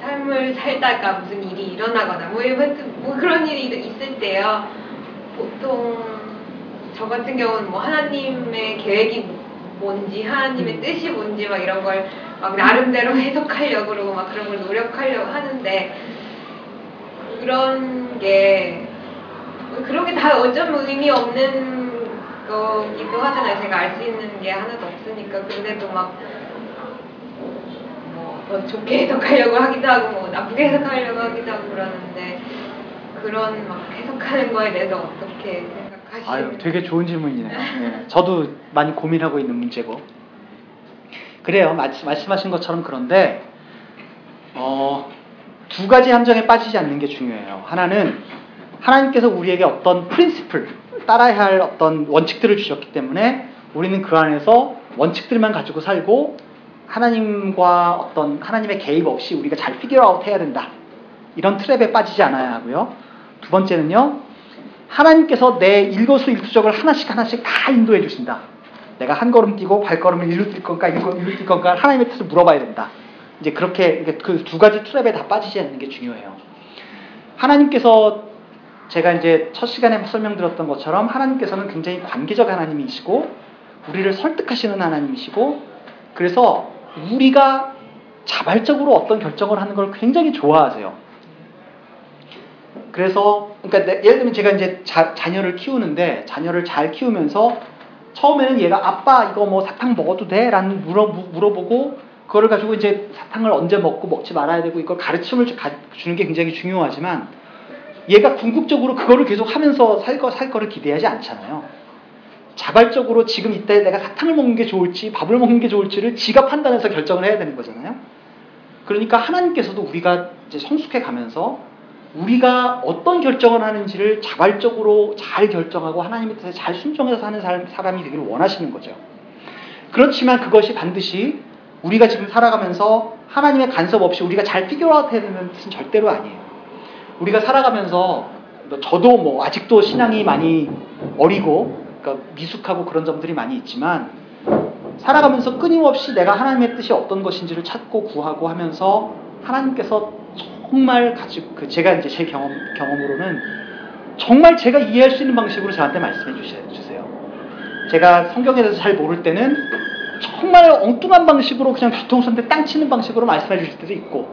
삶을 살다가 무슨 일이 일어나거나 뭐, 뭐 그런 일이 있을 때요. 보통 저 같은 경우는 뭐 하나님의 계획이 뭔지 하나님의 음. 뜻이 뭔지 막 이런 걸 막 나름대로 해석하려고 그러고 막 그런 걸 노력하려고 하는데 그런 게 그런 게 다 어쩌면 의미 없는 거기도 하잖아요. 제가 알 수 있는 게 하나도 없으니까 근데도 막 뭐 좋게 해석하려고 하기도 하고 뭐 나쁘게 해석하려고 하기도 하고 그러는데 그런 막 해석하는 거에 대해서 어떻게? 아유, 되게 좋은 질문이네요. 네, 저도 많이 고민하고 있는 문제고. 그래요. 말씀, 말씀하신 것처럼 그런데 어, 두 가지 함정에 빠지지 않는 게 중요해요. 하나는 하나님께서 우리에게 어떤 principle, 따라야 할 어떤 원칙들을 주셨기 때문에 우리는 그 안에서 원칙들만 가지고 살고 하나님과 어떤 하나님의 개입 없이 우리가 잘 figure out 해야 된다. 이런 trap에 빠지지 않아야 하고요. 두 번째는요. 하나님께서 내 일거수일투족을 하나씩 하나씩 다 인도해 주신다. 내가 한 걸음 떼고 발걸음을 일로 뗄 건가 일로 뗄 건가 하나님의 뜻을 물어봐야 된다. 이제 그렇게 그 두 가지 트랩에 다 빠지지 않는 게 중요해요. 하나님께서 제가 이제 첫 시간에 설명드렸던 것처럼 하나님께서는 굉장히 관계적 하나님이시고 우리를 설득하시는 하나님이시고 그래서 우리가 자발적으로 어떤 결정을 하는 걸 굉장히 좋아하세요. 그래서 그러니까 예를 들면 제가 이제 자, 자녀를 키우는데 자녀를 잘 키우면서 처음에는 얘가 아빠 이거 뭐 사탕 먹어도 돼? 라는 물어, 물어보고 그거를 가지고 이제 사탕을 언제 먹고 먹지 말아야 되고 이걸 가르침을 주는 게 굉장히 중요하지만 얘가 궁극적으로 그거를 계속 하면서 살, 거, 살 거를 기대하지 않잖아요. 자발적으로 지금 이때 내가 사탕을 먹는 게 좋을지 밥을 먹는 게 좋을지를 지가 판단해서 결정을 해야 되는 거잖아요. 그러니까 하나님께서도 우리가 이제 성숙해 가면서 우리가 어떤 결정을 하는지를 자발적으로 잘 결정하고 하나님의 뜻에 잘 순종해서 사는 사람이 되기를 원하시는 거죠. 그렇지만 그것이 반드시 우리가 지금 살아가면서 하나님의 간섭 없이 우리가 잘 피겨아웃 해야 되는 뜻은 절대로 아니에요. 우리가 살아가면서 저도 뭐 아직도 신앙이 많이 어리고 그러니까 미숙하고 그런 점들이 많이 있지만 살아가면서 끊임없이 내가 하나님의 뜻이 어떤 것인지를 찾고 구하고 하면서 하나님께서 정말 가지고 그 제가 이제 제 경험 경험으로는 정말 제가 이해할 수 있는 방식으로 저한테 말씀해 주세요. 제가 성경에 대해서 잘 모를 때는 정말 엉뚱한 방식으로 그냥 뒤통수 한 대 땅 치는 방식으로 말씀해 주실 때도 있고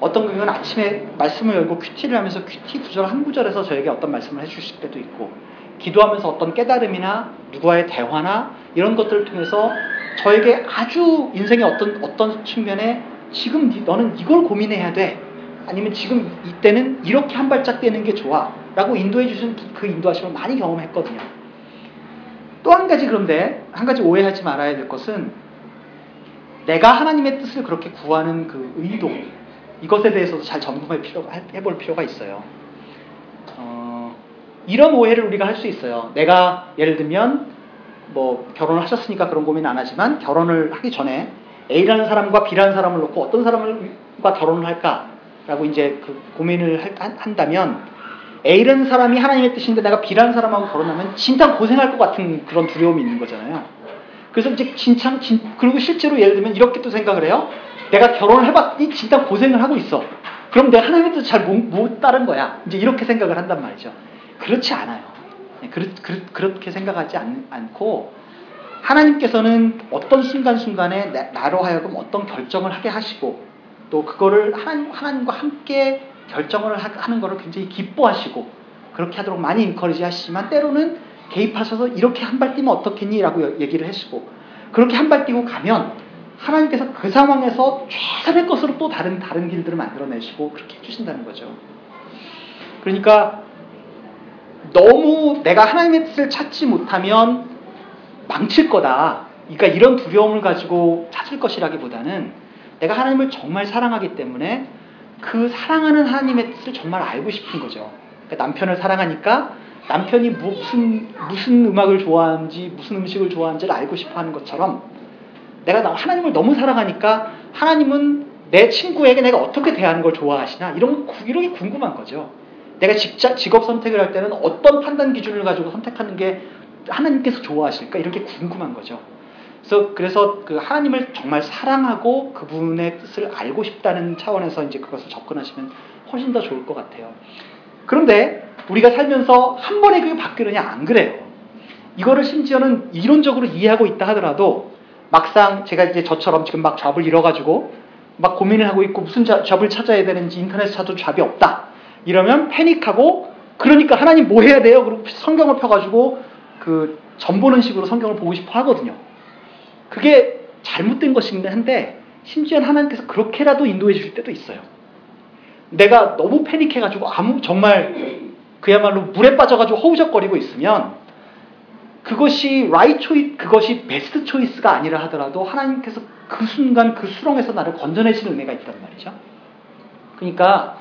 어떤 경우는 아침에 말씀을 열고 큐티를 하면서 큐티 구절 한 구절에서 저에게 어떤 말씀을 해 주실 때도 있고 기도하면서 어떤 깨달음이나 누구와의 대화나 이런 것들을 통해서 저에게 아주 인생의 어떤 어떤 측면에 지금 너는 이걸 고민해야 돼. 아니면 지금 이때는 이렇게 한 발짝 떼는 게 좋아. 라고 인도해 주신 그 인도하심을 많이 경험했거든요. 또 한 가지 그런데, 한 가지 오해하지 말아야 될 것은 내가 하나님의 뜻을 그렇게 구하는 그 의도, 이것에 대해서도 잘 점검해 필요가, 해볼 필요가 있어요. 어, 이런 오해를 우리가 할 수 있어요. 내가 예를 들면 뭐 결혼을 하셨으니까 그런 고민 안 하지만 결혼을 하기 전에 A라는 사람과 B라는 사람을 놓고 어떤 사람과 결혼을 할까 라고 이제 그 고민을 한 다면 A라는 사람이 하나님의 뜻인데 내가 B라는 사람하고 결혼하면 진짜 고생할 것 같은 그런 두려움이 있는 거잖아요. 그래서 이제 진짜 진, 그리고 실제로 예를 들면 이렇게 또 생각을 해요. 내가 결혼을 해봤더니 진짜 고생을 하고 있어. 그럼 내가 하나님의 뜻을 잘못 따른 거야. 이제 이렇게 생각을 한단 말이죠. 그렇지 않아요. 네, 그렇, 그렇게 생각하지 않, 않고 하나님께서는 어떤 순간순간에 나로 하여금 어떤 결정을 하게 하시고 또 그거를 하나님, 하나님과 함께 결정을 하는 것을 굉장히 기뻐하시고 그렇게 하도록 많이 인커리지 하시지만 때로는 개입하셔서 이렇게 한 발 뛰면 어떻겠니? 라고 얘기를 하시고 그렇게 한 발 뛰고 가면 하나님께서 그 상황에서 최선의 것으로 또 다른 다른 길들을 만들어내시고 그렇게 해주신다는 거죠. 그러니까 너무 내가 하나님의 뜻을 찾지 못하면 망칠 거다. 그러니까 이런 두려움을 가지고 찾을 것이라기보다는 내가 하나님을 정말 사랑하기 때문에 그 사랑하는 하나님의 뜻을 정말 알고 싶은 거죠. 그러니까 남편을 사랑하니까 남편이 무슨 무슨 음악을 좋아하는지 무슨 음식을 좋아하는지를 알고 싶어 하는 것처럼 내가 하나님을 너무 사랑하니까 하나님은 내 친구에게 내가 어떻게 대하는 걸 좋아하시나 이런 이런 게 궁금한 거죠. 내가 직자, 직업 선택을 할 때는 어떤 판단 기준을 가지고 선택하는 게 하나님께서 좋아하실까 이런 게 궁금한 거죠. 그래서 그래서 그 하나님을 정말 사랑하고 그분의 뜻을 알고 싶다는 차원에서 이제 그것을 접근하시면 훨씬 더 좋을 것 같아요. 그런데 우리가 살면서 한 번에 그게 바뀌느냐 안 그래요. 이거를 심지어는 이론적으로 이해하고 있다 하더라도 막상 제가 이제 저처럼 지금 막 잡을 잃어가지고 막 고민을 하고 있고 무슨 잡을 찾아야 되는지 인터넷 찾아도 잡이 없다. 이러면 패닉하고 그러니까 하나님 뭐 해야 돼요? 그리고 성경을 펴가지고 그 전보는 식으로 성경을 보고 싶어 하거든요. 그게 잘못된 것이긴 한데 심지어 하나님께서 그렇게라도 인도해 주실 때도 있어요. 내가 너무 패닉해가지고 아무 정말 그야말로 물에 빠져가지고 허우적거리고 있으면 그것이 라이 초이 그것이 베스트 초이스가 아니라 하더라도 하나님께서 그 순간 그 수렁에서 나를 건져내시는 은혜가 있단 말이죠. 그러니까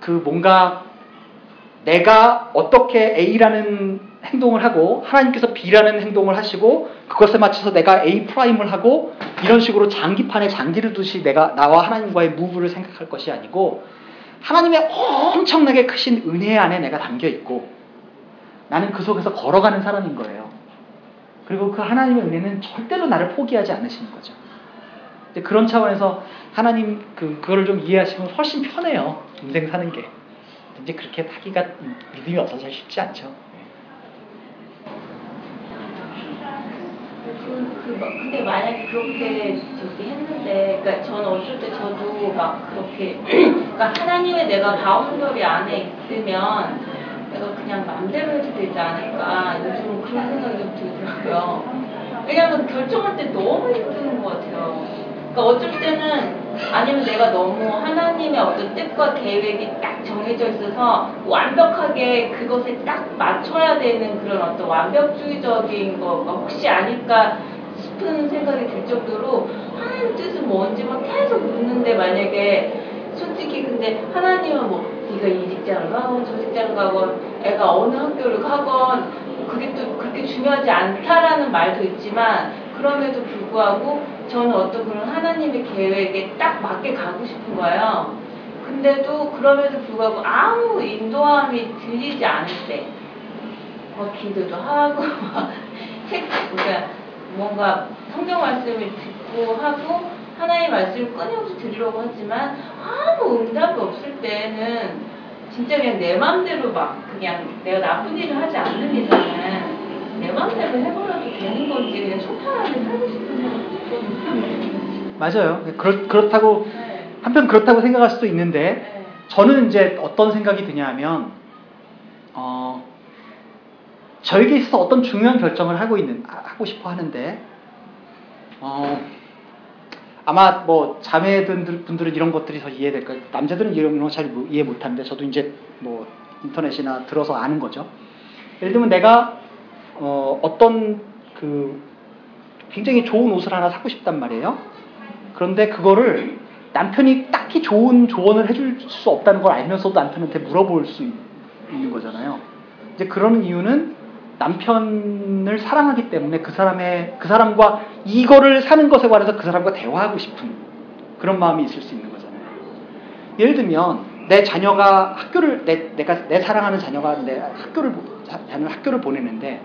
그 뭔가 내가 어떻게 A라는 행동을 하고 하나님께서 B라는 행동을 하시고 그것에 맞춰서 내가 A prime을 하고 이런 식으로 장기판에 장기를 두듯이 내가 나와 하나님과의 move를 생각할 것이 아니고 하나님의 엄청나게 크신 은혜 안에 내가 담겨 있고 나는 그 속에서 걸어가는 사람인 거예요. 그리고 그 하나님의 은혜는 절대로 나를 포기하지 않으시는 거죠. 그런 차원에서 하나님 그 그거를 좀 이해하시면 훨씬 편해요. 인생 사는 게. 이제 그렇게 하기가 믿음이 없어서 쉽지 않죠. 그, 그, 근데 만약에 그렇게 저기 했는데, 그러니까 저는 어쩔 때 저도 막 그렇게, 그러니까 하나님의 내가 boundary 안에 있으면 내가 그냥 마음대로 해도 되지 않을까. 요즘은 그런 생각이 좀 들더라고요. 왜냐면 결정할 때 너무 힘든 것 같아요. 그러니까 어쩔 때는 아니면 내가 너무 하나님의 어떤 뜻과 계획이 딱 정해져 있어서 완벽하게 그것에 딱 맞춰야 되는 그런 어떤 완벽주의적인 거가 혹시 아닐까 싶은 생각이 들 정도로 하나님 뜻은 뭔지 막 계속 묻는데 만약에 솔직히 근데 하나님은 뭐 네가 이 직장을 가건 저 직장을 가건 애가 어느 학교를 가건 그게 또 그렇게 중요하지 않다라는 말도 있지만 그럼에도 불구하고 저는 어떤 그런 하나님의 계획에 딱 맞게 가고 싶은 거예요. 근데도 그럼에도 불구하고 아무 인도함이 들리지 않을 때, 뭐 기도도 하고, 책, 그러니까 뭔가 성경 말씀을 듣고 하고, 하나님의 말씀을 끊임없이 들으려고 하지만 아무 응답이 없을 때는 진짜 그냥 내 맘대로 막 그냥 내가 나쁜 일을 하지 않는 이상은 내 맘대로 해버려도 되는 건지 그냥 소탈하게 살고 싶은 생각이 맞아요. 그렇, 그렇다고 네. 한편 그렇다고 생각할 수도 있는데 네. 저는 이제 어떤 생각이 드냐면 어, 저에게 있어서 어떤 중요한 결정을 하고 있는 하고 싶어 하는데 어, 아마 뭐 자매들 분들은 이런 것들이 더 이해될 거예요. 남자들은 이런 거 잘 이해 못하는데 저도 이제 뭐 인터넷이나 들어서 아는 거죠. 예를 들면 내가 어, 어떤 그 굉장히 좋은 옷을 하나 사고 싶단 말이에요. 그런데 그거를 남편이 딱히 좋은 조언을 해줄 수 없다는 걸 알면서도 남편한테 물어볼 수 있는 거잖아요. 이제 그런 이유는 남편을 사랑하기 때문에 그 사람의 그 사람과 이거를 사는 것에 관해서 그 사람과 대화하고 싶은 그런 마음이 있을 수 있는 거잖아요. 예를 들면 내 자녀가 학교를 내, 내가 내 사랑하는 자녀가 내 학교를 자녀 학교를 보내는데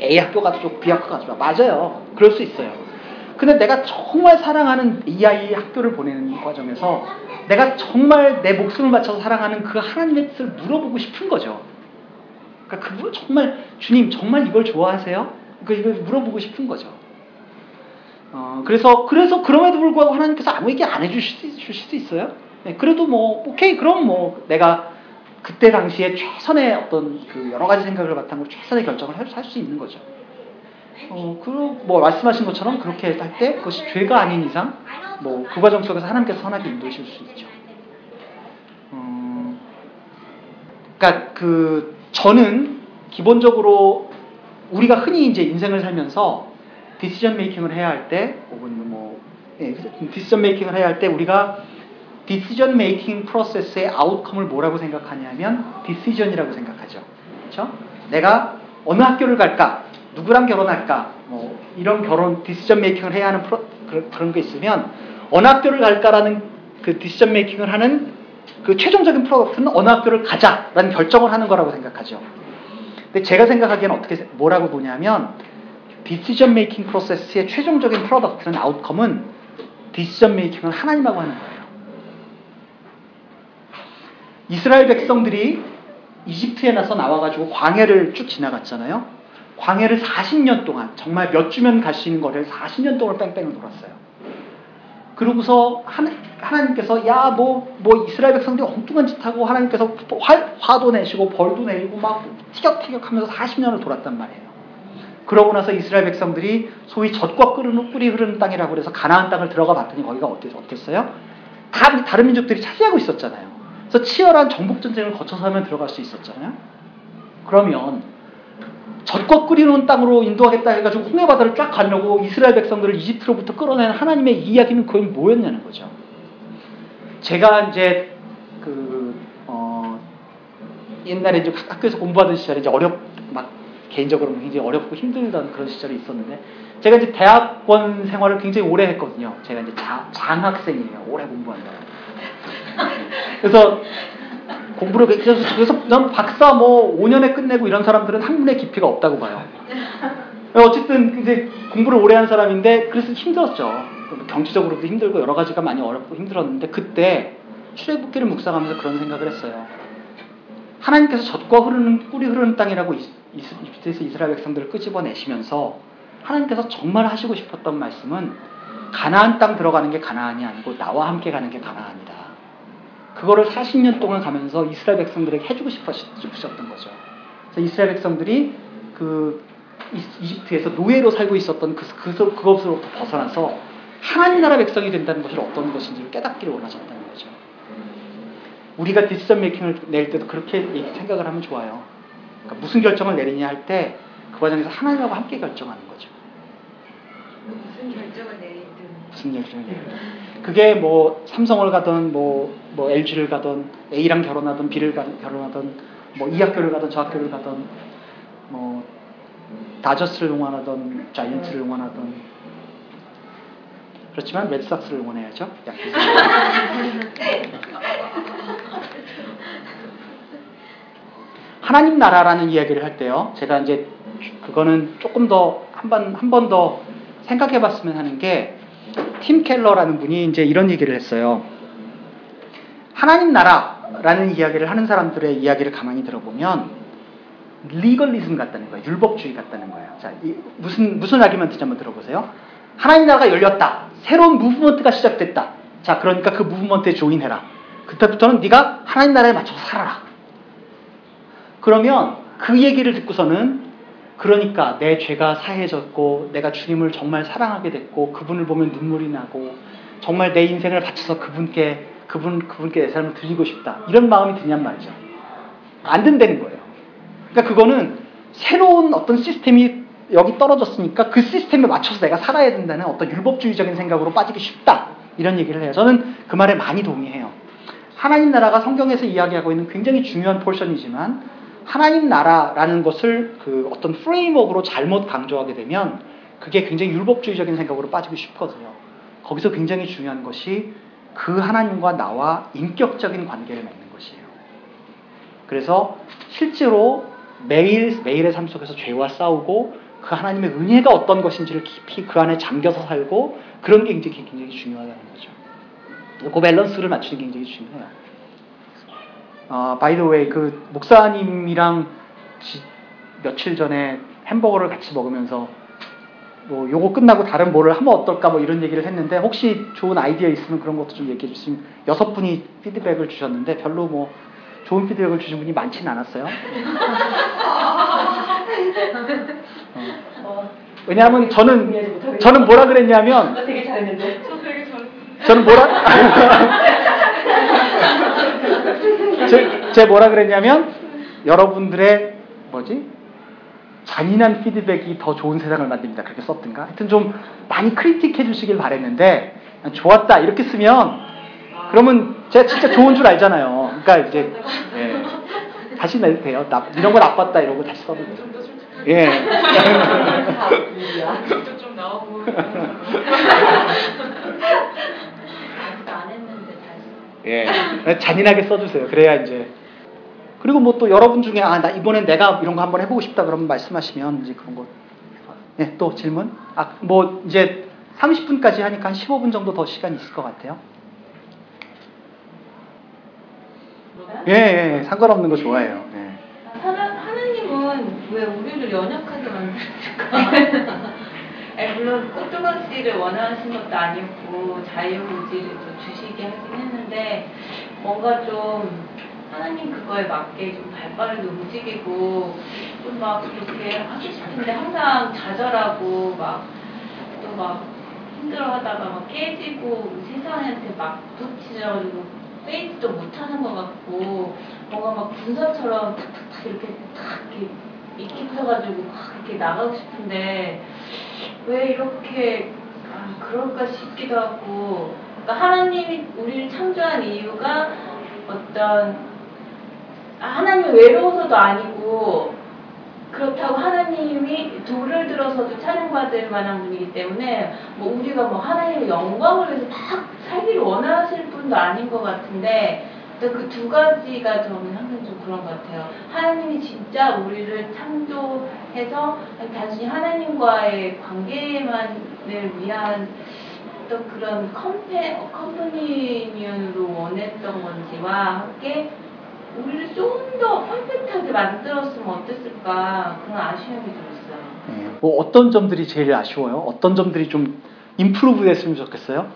A 학교 가도 좋고 B 학교 가도 좋아. 맞아요. 그럴 수 있어요. 근데 내가 정말 사랑하는 이 아이 학교를 보내는 과정에서 내가 정말 내 목숨을 바쳐서 사랑하는 그 하나님의 뜻을 물어보고 싶은 거죠. 그러니까 그분 정말 주님 정말 이걸 좋아하세요? 그러니까 이걸 물어보고 싶은 거죠. 어, 그래서 그래서 그럼에도 불구하고 하나님께서 아무 얘기 안 해주실 수 있어요. 네, 그래도 뭐 오케이 그럼 뭐 내가 그때 당시에 최선의 어떤 그 여러 가지 생각을 바탕으로 최선의 결정을 할 수 있는 거죠. 어, 그뭐 말씀하신 것처럼 그렇게 할 때 그것이 죄가 아닌 이상 뭐 그 과정 속에서 하나님께서 선하게 인도하실 수 있죠. 어, 그러니까 그 저는 기본적으로 우리가 흔히 이제 인생을 살면서 디시전 메이킹을 해야 할 때, 혹은 뭐, 예, 디시전 메이킹을 해야 할 때 우리가 decision making process의 outcome을 뭐라고 생각하냐면 decision이라고 생각하죠. 그렇죠? 내가 어느 학교를 갈까? 누구랑 결혼할까? 뭐 이런 결혼 decision making을 해야 하는 프로, 그런, 게 있으면 어느 학교를 갈까라는 그 decision making을 하는 그 최종적인 product는 어느 학교를 가자라는 결정을 하는 거라고 생각하죠. 근데 제가 생각하기에는 어떻게 뭐라고 보냐면 decision making process의 최종적인 product는 outcome은 디시전 메이킹을 하나님하고 하는 거예요. 이스라엘 백성들이 이집트에 나서 나와가지고 광해를 쭉 지나갔잖아요. 광해를 40년 동안 정말 몇 주면 갈 수 있는 거리를 40년 동안 뺑뺑을 돌았어요. 그러고서 하나님께서 야 뭐뭐 뭐 이스라엘 백성들이 엉뚱한 짓 하고 하나님께서 화, 화도 내시고 벌도 내리고 막 티격태격하면서 40년을 돌았단 말이에요. 그러고 나서 이스라엘 백성들이 소위 젖과 끓는 꿀이 흐르는 땅이라고 그래서 가나안 땅을 들어가 봤더니 거기가 어땠어요? 다 다른 민족들이 차지하고 있었잖아요. 그래서 치열한 정복 전쟁을 거쳐서 하면 들어갈 수 있었잖아요. 그러면 젖과 끓이는 땅으로 인도하겠다 해가지고 홍해 바다를 쫙 가려고 이스라엘 백성들을 이집트로부터 끌어낸 하나님의 이야기는 그게 뭐였냐는 거죠. 제가 이제 그 어, 옛날에 이제 학교에서 공부하던 시절에 이제 어렵 막 개인적으로 굉장히 어렵고 힘들던 그런 시절이 있었는데 제가 이제 대학원 생활을 굉장히 오래 했거든요. 제가 이제 자, 장학생이에요. 오래 공부한다. 그래서 공부를 그래서 그래서 난 박사 뭐 5년에 끝내고 이런 사람들은 학문의 깊이가 없다고 봐요. 어쨌든 이제 공부를 오래 한 사람인데 그래서 힘들었죠. 경제적으로도 힘들고 여러 가지가 많이 어렵고 힘들었는데 그때 출애굽기를 묵상하면서 그런 생각을 했어요. 하나님께서 젖과 흐르는 꿀이 흐르는 땅이라고 이집트에서 이스라엘 백성들을 끄집어내시면서 하나님께서 정말 하시고 싶었던 말씀은 가나안 땅 들어가는 게 가나안이 아니고 나와 함께 가는 게 가나안이다. 그거를 40년 동안 가면서 이스라엘 백성들에게 해주고 싶으셨던 거죠. 이스라엘 백성들이 그 이집트에서 노예로 살고 있었던 그, 그, 그것으로부터 벗어나서 하나님 나라 백성이 된다는 것을 어떤 것인지를 깨닫기를 원하셨다는 거죠. 우리가 디시전 메이킹을 낼 때도 그렇게 생각을 하면 좋아요. 그러니까 무슨 결정을 내리냐 할 때 그 과정에서 하나님하고 함께 결정하는 거죠. 무슨 결정을 내리든 무슨 결정을 내리든 그게 뭐 삼성을 가든 뭐, 뭐 LG를 가든 A랑 결혼하든 B를 가, 결혼하든 뭐 이 학교를 가든 저 학교를 가든 뭐 다저스를 응원하든 자이언트를 응원하든 그렇지만 레드삭스를 응원해야죠. 하나님 나라라는 이야기를 할 때요. 제가 이제 그거는 조금 더 한 번 한 번 더 생각해 봤으면 하는 게 팀 켈러라는 분이 이제 이런 얘기를 했어요. 하나님 나라라는 이야기를 하는 사람들의 이야기를 가만히 들어보면 리걸리즘 같다는 거예요. 율법주의 같다는 거예요. 자, 무슨 무슨 아기먼트인지 한번 들어보세요. 하나님 나라가 열렸다. 새로운 무브먼트가 시작됐다. 자, 그러니까 그 무브먼트에 조인해라. 그때부터는 네가 하나님 나라에 맞춰서 살아라. 그러면 그 얘기를 듣고서는 그러니까 내 죄가 사해졌고 내가 주님을 정말 사랑하게 됐고 그분을 보면 눈물이 나고 정말 내 인생을 바쳐서 그분께 그분 그분께 내 삶을 드리고 싶다 이런 마음이 드냔 말이죠. 안 된다는 거예요. 그러니까 그거는 새로운 어떤 시스템이 여기 떨어졌으니까 그 시스템에 맞춰서 내가 살아야 된다는 어떤 율법주의적인 생각으로 빠지기 쉽다 이런 얘기를 해요. 저는 그 말에 많이 동의해요. 하나님 나라가 성경에서 이야기하고 있는 굉장히 중요한 포션이지만 하나님 나라라는 것을 그 어떤 프레임워크로 잘못 강조하게 되면 그게 굉장히 율법주의적인 생각으로 빠지고 싶거든요. 거기서 굉장히 중요한 것이 그 하나님과 나와 인격적인 관계를 맺는 것이에요. 그래서 실제로 매일 매일의 삶 속에서 죄와 싸우고 그 하나님의 은혜가 어떤 것인지를 깊이 그 안에 잠겨서 살고 그런 게 굉장히, 굉장히 중요하다는 거죠. 그 밸런스를 맞추는 게 굉장히 중요해요. 어, by the way 그 목사님이랑 지, 며칠 전에 햄버거를 같이 먹으면서 뭐 요거 끝나고 다른 뭐를 하면 어떨까 뭐 이런 얘기를 했는데 혹시 좋은 아이디어 있으면 그런 것도 좀 얘기해 주시면 여섯 분이 피드백을 주셨는데 별로 뭐 좋은 피드백을 주신 분이 많지는 않았어요. 어. 왜냐하면 저는 저는 뭐라 그랬냐면 되게 잘했는데 저는 뭐라 제, 제 뭐라 그랬냐면 여러분들의 뭐지 잔인한 피드백이 더 좋은 세상을 만듭니다. 그렇게 썼든가. 하여튼 좀 많이 크리틱해 주시길 바랬는데 좋았다 이렇게 쓰면 그러면 제가 진짜 좋은 줄 알잖아요. 그러니까 이제 예. 다시 내도 돼요. 나, 이런 거 나빴다 이러고 다시 써도 돼요. 예. 예. 잔인하게 써주세요. 그래야 이제. 그리고 뭐 또 여러분 중에 아 나 이번엔 내가 이런 거 한번 해보고 싶다 그러면 말씀하시면 이제 그런 거. 예, 또 질문? 아, 뭐 이제 30분까지 하니까 한 15분 정도 더 시간 있을 것 같아요. 예, 예, 예. 상관없는 거 좋아해요. 예. 하나, 하나님은 왜 우리를 연약하게 만들었을까? 아니, 물론 꽃두건 씨를 원하신 것도 아니고 자유의지를 또 주시게 하긴 했는데 뭔가 좀 하나님 그거에 맞게 좀 발빠르게 움직이고 좀 막 그렇게 하고 싶은데 항상 좌절하고 막또막 힘들어하다가 막 깨지고 세상한테 막 부딪혀가지고 페이스도 못하는 것 같고 뭔가 막 군사처럼 탁탁탁 이렇게 탁 이렇게 익힙혀가지고 막 이렇게 나가고 싶은데 왜 이렇게 아, 그럴까 싶기도 하고. 그러니까 하나님이 우리를 창조한 이유가 어떤 아, 하나님이 외로워서도 아니고 그렇다고 하나님이 돌을 들어서도 찬양받을 만한 분이기 때문에 뭐 우리가 뭐 하나님의 영광을 위해서 막 살기를 원하실 분도 아닌 것 같은데 그 두 가지가 저는 항상 좀 그런 것 같아요. 하나님이 진짜 우리를 창조해서 단순히 하나님과의 관계만을 위한 어떤 그런 compa, companion으로 원했던 건지와 함께 우리를 좀 더 perfect하게 만들었으면 어땠을까 그런 아쉬움이 들었어요. 예. 뭐 어떤 점들이 제일 아쉬워요? 어떤 점들이 좀 improve 됐으면 좋겠어요?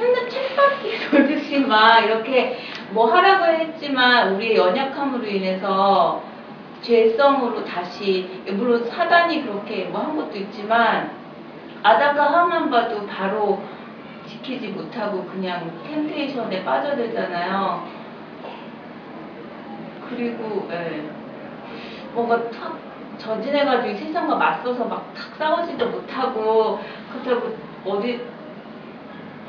맨날 쳇바퀴 돌듯이 막 이렇게 뭐 하라고 했지만 우리의 연약함으로 인해서 죄성으로 다시 물론 사단이 그렇게 뭐 한 것도 있지만 아다가 하만 봐도 바로 지키지 못하고 그냥 템테이션에 빠져들잖아요. 그리고 예. 뭔가 탁 전진해가지고 세상과 맞서서 막 탁 싸우지도 못하고 그렇다고 어디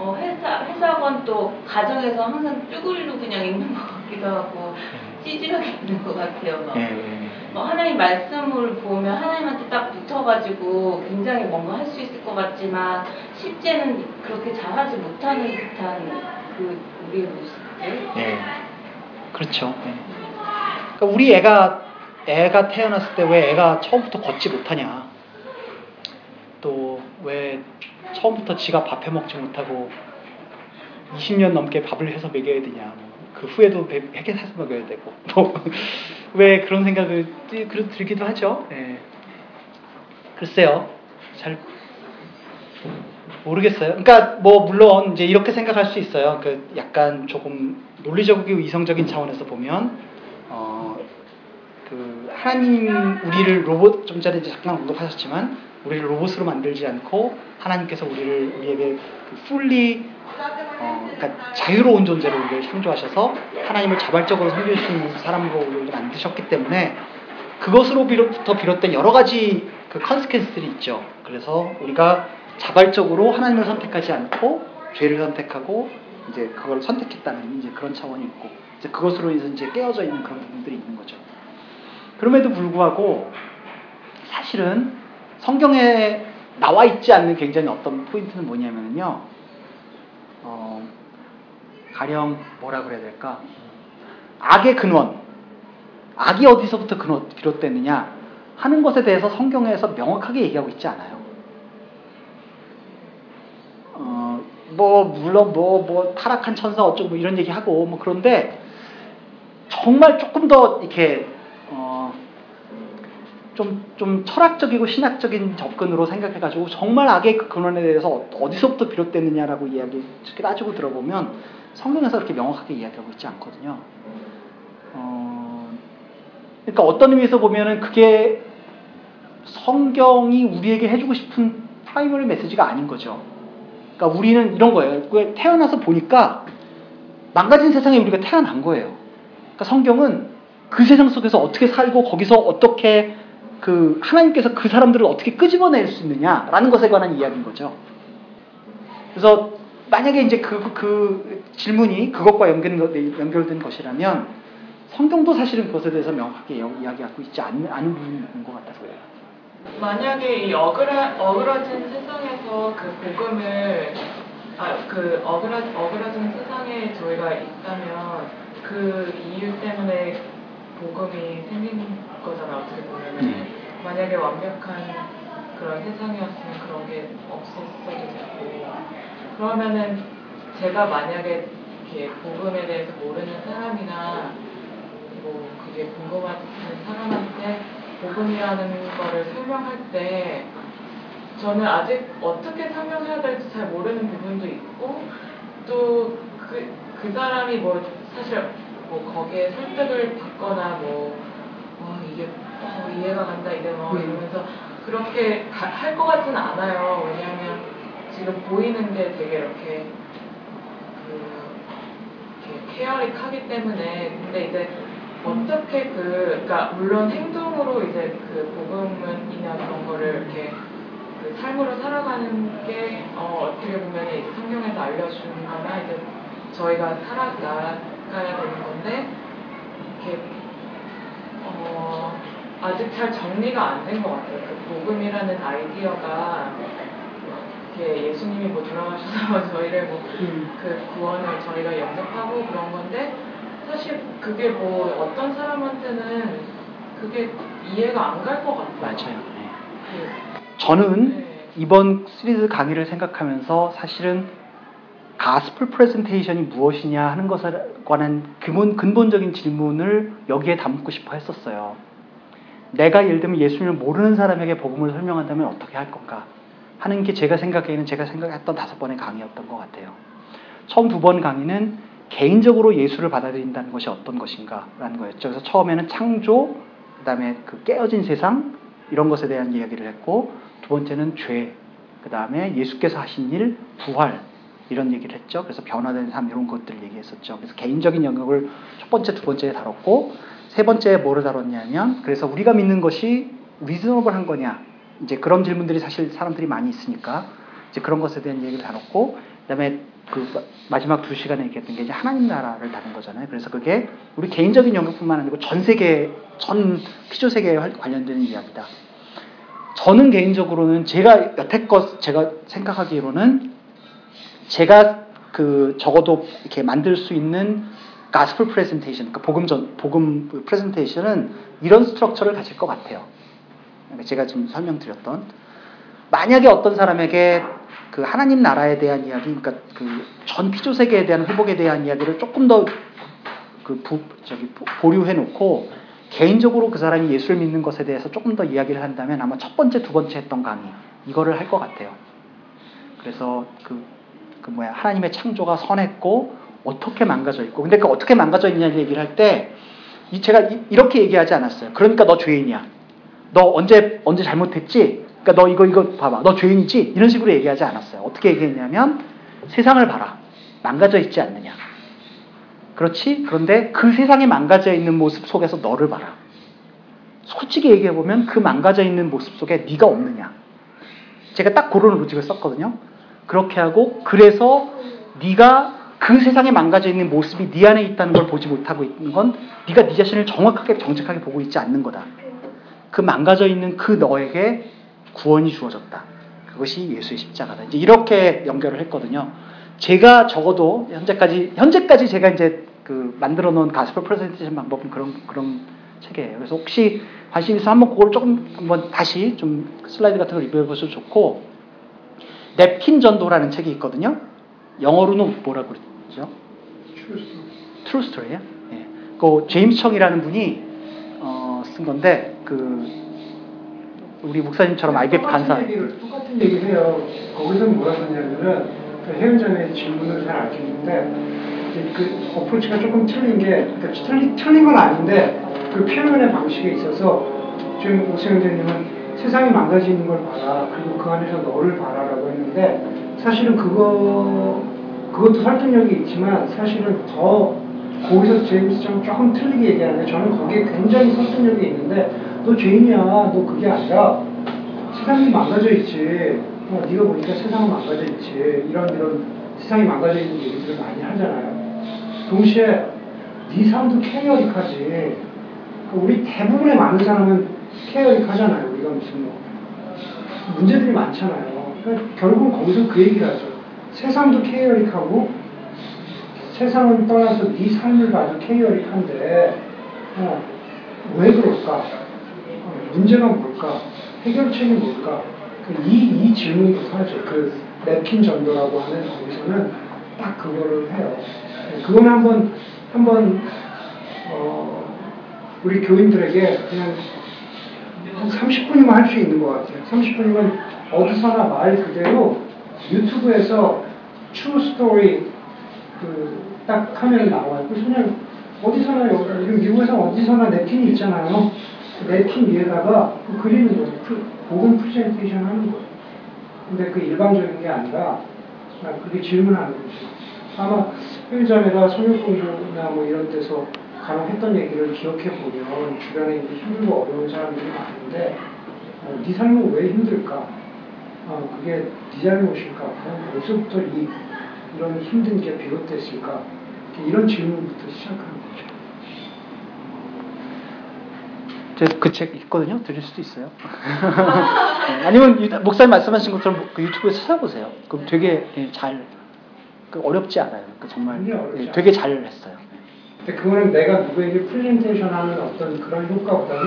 어, 회사 회사건 또 가정에서 항상 쭈구리로 그냥 있는 것 같기도 하고 찌질하게 있는 것 같아요. 막. 예, 예. 뭐 하나님 말씀을 보면 하나님한테 딱 붙어가지고 굉장히 뭔가 할 수 있을 것 같지만 실제는 그렇게 잘하지 못하는 듯한 그 우리의 모습들. 예. 그렇죠. 예. 그러니까 우리 애가 애가 태어났을 때 왜 애가 처음부터 걷지 못하냐? 또 왜 처음부터 지가 밥해 먹지 못하고 20년 넘게 밥을 해서 먹여야 되냐? 뭐그 후에도 배- 해게 사서 먹여야 되고 뭐 왜 그런 생각을 들- 그런- 들기도 하죠. 예. 글쎄요, 잘 모르겠어요. 그러니까 뭐 물론 이제 이렇게 생각할 수 있어요. 그 약간 조금 논리적이고 이성적인 차원에서 보면 어, 그 하나님 우리를 로봇 좀 전에 잠깐 언급하셨지만 우리를 로봇으로 만들지 않고 하나님께서 우리를 우리에게 그 풀리 어, 그러니까 자유로운 존재로 우리를 창조하셔서 하나님을 자발적으로 섬길 수 있는 사람으로 우리를 만드셨기 때문에 그것으로 비롯부터 비롯된 여러 가지 그 컨스퀀스들이 있죠. 그래서 우리가 자발적으로 하나님을 선택하지 않고 죄를 선택하고 이제 그걸 선택했다는 이제 그런 차원이 있고 이제 그것으로 인해서 이제 깨어져 있는 그런 부분들이 있는 거죠. 그럼에도 불구하고 사실은 성경에 나와 있지 않는 굉장히 어떤 포인트는 뭐냐면요. 어, 가령 뭐라 그래야 될까? 악의 근원, 악이 어디서부터 근원, 비롯됐느냐 하는 것에 대해서 성경에서 명확하게 얘기하고 있지 않아요. 어, 뭐 물론 뭐 뭐 타락한 천사 어쩌고 뭐 이런 얘기하고 뭐 그런데 정말 조금 더 이렇게 어, 좀, 좀 철학적이고 신학적인 접근으로 생각해가지고 정말 악의 그 근원에 대해서 어- 어디서부터 비롯됐느냐라고 이야기 따지고 들어보면 성경에서 그렇게 명확하게 이야기하고 있지 않거든요. 어, 그러니까 어떤 의미에서 보면은 그게 성경이 우리에게 해주고 싶은 primary 메시지가 아닌 거죠. 그러니까 우리는 이런 거예요. 왜 태어나서 보니까 망가진 세상에 우리가 태어난 거예요. 그러니까 성경은 그 세상 속에서 어떻게 살고 거기서 어떻게 그 하나님께서 그 사람들을 어떻게 끄집어낼 수 있느냐라는 것에 관한 이야기인 거죠. 그래서 만약에 이제 그, 그 질문이 그것과 연결, 연결된 것이라면 성경도 사실은 그것에 대해서 명확하게 이야기하고 있지 않는, 않은 부분인 것 같아서요. 만약에 이 어그라, 어그러진 세상에서 그 복음을 아, 그 어그러, 어그러진 세상에 저희가 있다면 그 이유 때문에 복음이 생긴 거잖아 어떻게 보면 음. 만약에 완벽한 그런 세상이었으면 그런 게 없었어도 되고 그러면은 제가 만약에 이렇게 복음에 대해서 모르는 사람이나 뭐 그게 궁금한 사람한테 복음이라는 거를 설명할 때 저는 아직 어떻게 설명해야 될지 잘 모르는 부분도 있고 또그그 사람이 뭐 사실 뭐 거기에 설득을 받거나 뭐 어, 이게 어, 이해가 간다 이래 뭐 이러면서 그렇게 할 것 같지는 않아요. 왜냐하면 지금 보이는 게 되게 이렇게 그 이렇게 케어릭하기 때문에 근데 이제 어떻게 그 그러니까 물론 행동으로 이제 그 복음이나 그런 거를 이렇게 그 삶으로 살아가는 게 어, 어떻게 보면 이제 성경에서 알려주는 거나 이제 저희가 살아가 야 되는 건데 이렇게 어, 아직 잘 정리가 안 된 것 같아요. 그 복음이라는 아이디어가 이렇게 예수님이 뭐 돌아가셔서 저희를 뭐 그 구원을 저희가 영접하고 그런 건데 사실 그게 뭐 어떤 사람한테는 그게 이해가 안 갈 것 같아요. 맞아요. 네. 그, 저는 네. 이번 시리즈 강의를 생각하면서 사실은 가스플 프레젠테이션이 무엇이냐 하는 것에 관한 근본, 근본적인 질문을 여기에 담고 싶어 했었어요. 내가 예를 들면 예수님을 모르는 사람에게 복음을 설명한다면 어떻게 할 건가 하는 게 제가 생각에는 제가 생각했던 다섯 번의 강의였던 것 같아요. 처음 두 번 강의는 개인적으로 예수를 받아들인다는 것이 어떤 것인가라는 거였죠. 그래서 처음에는 창조, 그 다음에 그 깨어진 세상 이런 것에 대한 이야기를 했고 두 번째는 죄, 그 다음에 예수께서 하신 일, 부활 이런 얘기를 했죠. 그래서 변화된 삶 이런 것들을 얘기했었죠. 그래서 개인적인 영역을 첫 번째, 두 번째에 다뤘고 세 번째에 뭐를 다뤘냐면 그래서 우리가 믿는 것이 리즈너블한 거냐 이제 그런 질문들이 사실 사람들이 많이 있으니까 이제 그런 것에 대한 얘기를 다뤘고 그다음에 그 마지막 두 시간에 얘기했던 게 이제 하나님 나라를 다룬 거잖아요. 그래서 그게 우리 개인적인 영역뿐만 아니고 전 세계 전 피조 세계에 관련되는 이야기다. 저는 개인적으로는 제가 여태껏 제가 생각하기로는 제가 그 적어도 이렇게 만들 수 있는 gospel presentation, 그러니까 복음 전 복음 프레젠테이션은 이런 structure를 가질 것 같아요. 그러니까 제가 지금 설명드렸던 만약에 어떤 사람에게 그 하나님 나라에 대한 이야기, 그러니까 그 전 피조 세계에 대한 회복에 대한 이야기를 조금 더 그 저기 보류해 놓고 개인적으로 그 사람이 예수를 믿는 것에 대해서 조금 더 이야기를 한다면 아마 첫 번째, 두 번째 했던 강의 이거를 할 것 같아요. 그래서 그, 그 뭐야 하나님의 창조가 선했고 어떻게 망가져 있고 근데 그 어떻게 망가져 있냐를 얘기를 할때 제가 이렇게 얘기하지 않았어요. 그러니까 너 죄인이야. 너 언제 언제 잘못했지? 그러니까 너 이거 이거 봐봐. 너 죄인이지? 이런 식으로 얘기하지 않았어요. 어떻게 얘기했냐면 세상을 봐라. 망가져 있지 않느냐. 그렇지? 그런데 그 세상에 망가져 있는 모습 속에서 너를 봐라. 솔직히 얘기해 보면 그 망가져 있는 모습 속에 네가 없느냐. 제가 딱 그런 로직을 썼거든요. 그렇게 하고 그래서 네가 그 세상에 망가져 있는 모습이 네 안에 있다는 걸 보지 못하고 있는 건 네가 네 자신을 정확하게 정직하게 보고 있지 않는 거다. 그 망가져 있는 그 너에게 구원이 주어졌다. 그것이 예수의 십자가다. 이제 이렇게 연결을 했거든요. 제가 적어도 현재까지 현재까지 제가 이제 그 만들어 놓은 gospel presentation 방법은 그런 그런 식이에요. 그래서 혹시 관심 있어 한번 그걸 조금 한번 다시 좀 슬라이드 같은 걸 리뷰해 보셔도 좋고 냅킨 전도라는 책이 있거든요. 영어로는 뭐라고 그러죠? True Story예요. 예. 그 제임스 청이라는 분이 어, 쓴 건데 그 우리 목사님처럼 IVF 간사 얘기를, 똑같은 얘기를 해요. 거기서 뭐라 썼냐면은 그 해운전의 질문을 잘 알겠는데 그 approach가 조금 틀린 게 그러니까 틀린, 틀린 건 아닌데 그 표현의 방식에 있어서 지금 오세훈 대님은 세상이 망가지는 걸 봐라 그리고 그 안에서 너를 봐라라고 했는데 사실은 그거 그것도 설득력이 있지만 사실은 더 거기서 제임스처럼 조금 틀리게 얘기하는데 저는 거기에 굉장히 설득력이 있는데 너 죄인이야 너 그게 아니라 세상이 망가져 있지 어, 네가 보니까 세상은 망가져 있지 이런 이런 세상이 망가져 있는 얘기들을 많이 하잖아요. 동시에 네 삶도 케어릭하지. 그러니까 우리 대부분의 많은 사람은 케어릭하잖아요. 우리가 무슨 뭐 문제들이 많잖아요. 그러니까 결국은 거기서 그 얘기를 하죠. 세상도 케어릭하고 세상을 떠나서 네 삶을 봐도 케어릭한데 어, 왜 그럴까? 어, 문제가 뭘까? 해결책이 뭘까? 그 이, 이 질문부터 하죠. 그 랩킨 전도라고 하는 거기서는 딱 그거를 해요. 그거는 한번, 한번, 어, 우리 교인들에게 그냥 한 30분이면 할 수 있는 것 같아요. 30분이면 어디서나 말 그대로 유튜브에서 true story 그딱 하면 나와요. 그냥 어디서나 여기 미국에서 어디서나 냅킨이 있잖아요. 그 냅킨 위에다가 그 그리는 거예요. 그 복음 프레젠테이션 하는 거예요. 근데 그 일반적인 게 아니라 그게 질문하는 거죠. 아마 편의점에다 성역공부나 뭐 이런 데서 간혹 했던 얘기를 기억해 보면 주변에 이제 힘들고 어려운 사람들이 많은데 어, 네 삶은 왜 힘들까? 어, 그게 네 잘못일까? 그럼 어디서부터 이, 이런 힘든 게 비롯됐을까? 이런 질문부터 시작하는 거죠. 제가 그책 있거든요. 드릴 수도 있어요. 네, 아니면 유- 목사님 말씀하신 것처럼 그 유튜브에 찾아보세요. 그럼 되게 예, 잘, 그 어렵지 않아요. 그 정말 예, 되게 잘 했어요. 근데 그거는 내가 누구에게 프레젠테이션 하는 어떤 그런 효과보다는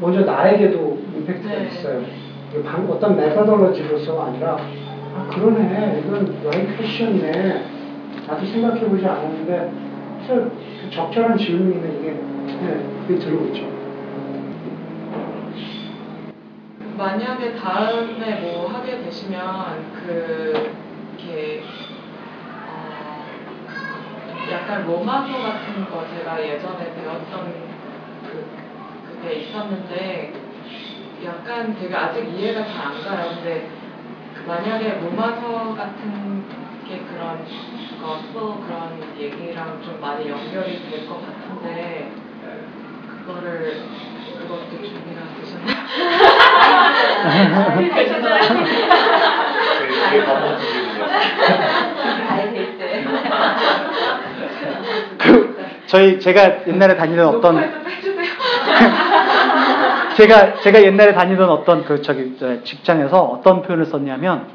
먼저 나에게도 임팩트가 네. 있어요. 방- 어떤 메서덜러지로서가 아니라 아 그러네 이건 와인 패션이네 나도 생각해보지 않았는데 그 적절한 질문이면 이게 네, 그게 들어오죠. 만약에 다음에 뭐 하게 되시면 그 이렇게 어, 약간 로마서 같은 거 제가 예전에 배웠던 그 그게 있었는데 약간 되게 아직 이해가 잘 안 가요. 근데 그 만약에 로마서 같은 게 그런 거써 그런 얘기랑 좀 많이 연결이 될 것 같은데 그거를 그것도 준비가 되셨나요? 질문이었어요. 잘될 때. 그 저희 제가 옛날에 다니던 어떤. 제가 제가 옛날에 다니던 어떤 그 저기 저 직장에서 어떤 표현을 썼냐면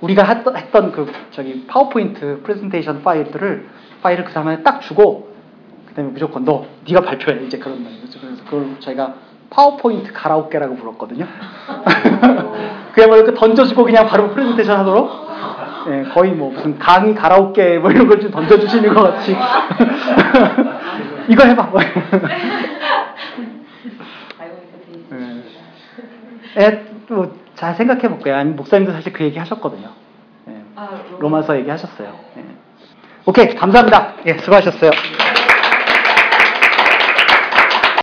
우리가 했던, 했던 그 저기 파워포인트 프레젠테이션 파일들을 파일을 그 사람한테 딱 주고 그다음에 무조건 너 네가 발표해 이제 그런 말이죠. 그래서 그걸 저희가 파워포인트 가라오케라고 불렀거든요. 그야말로 그 던져주고 그냥 바로 프레젠테이션 하도록 예, 거의 뭐 무슨 강의 가라오케 뭐 이런 걸 좀 던져주시는 것 같이 이거 해봐. 뭐. 예, 뭐잘 생각해 볼게요. 아니 목사님도 사실 그 얘기 하셨거든요. 예, 아, 로마서 얘기 하셨어요. 예. 오케이, 감사합니다. 예, 수고하셨어요.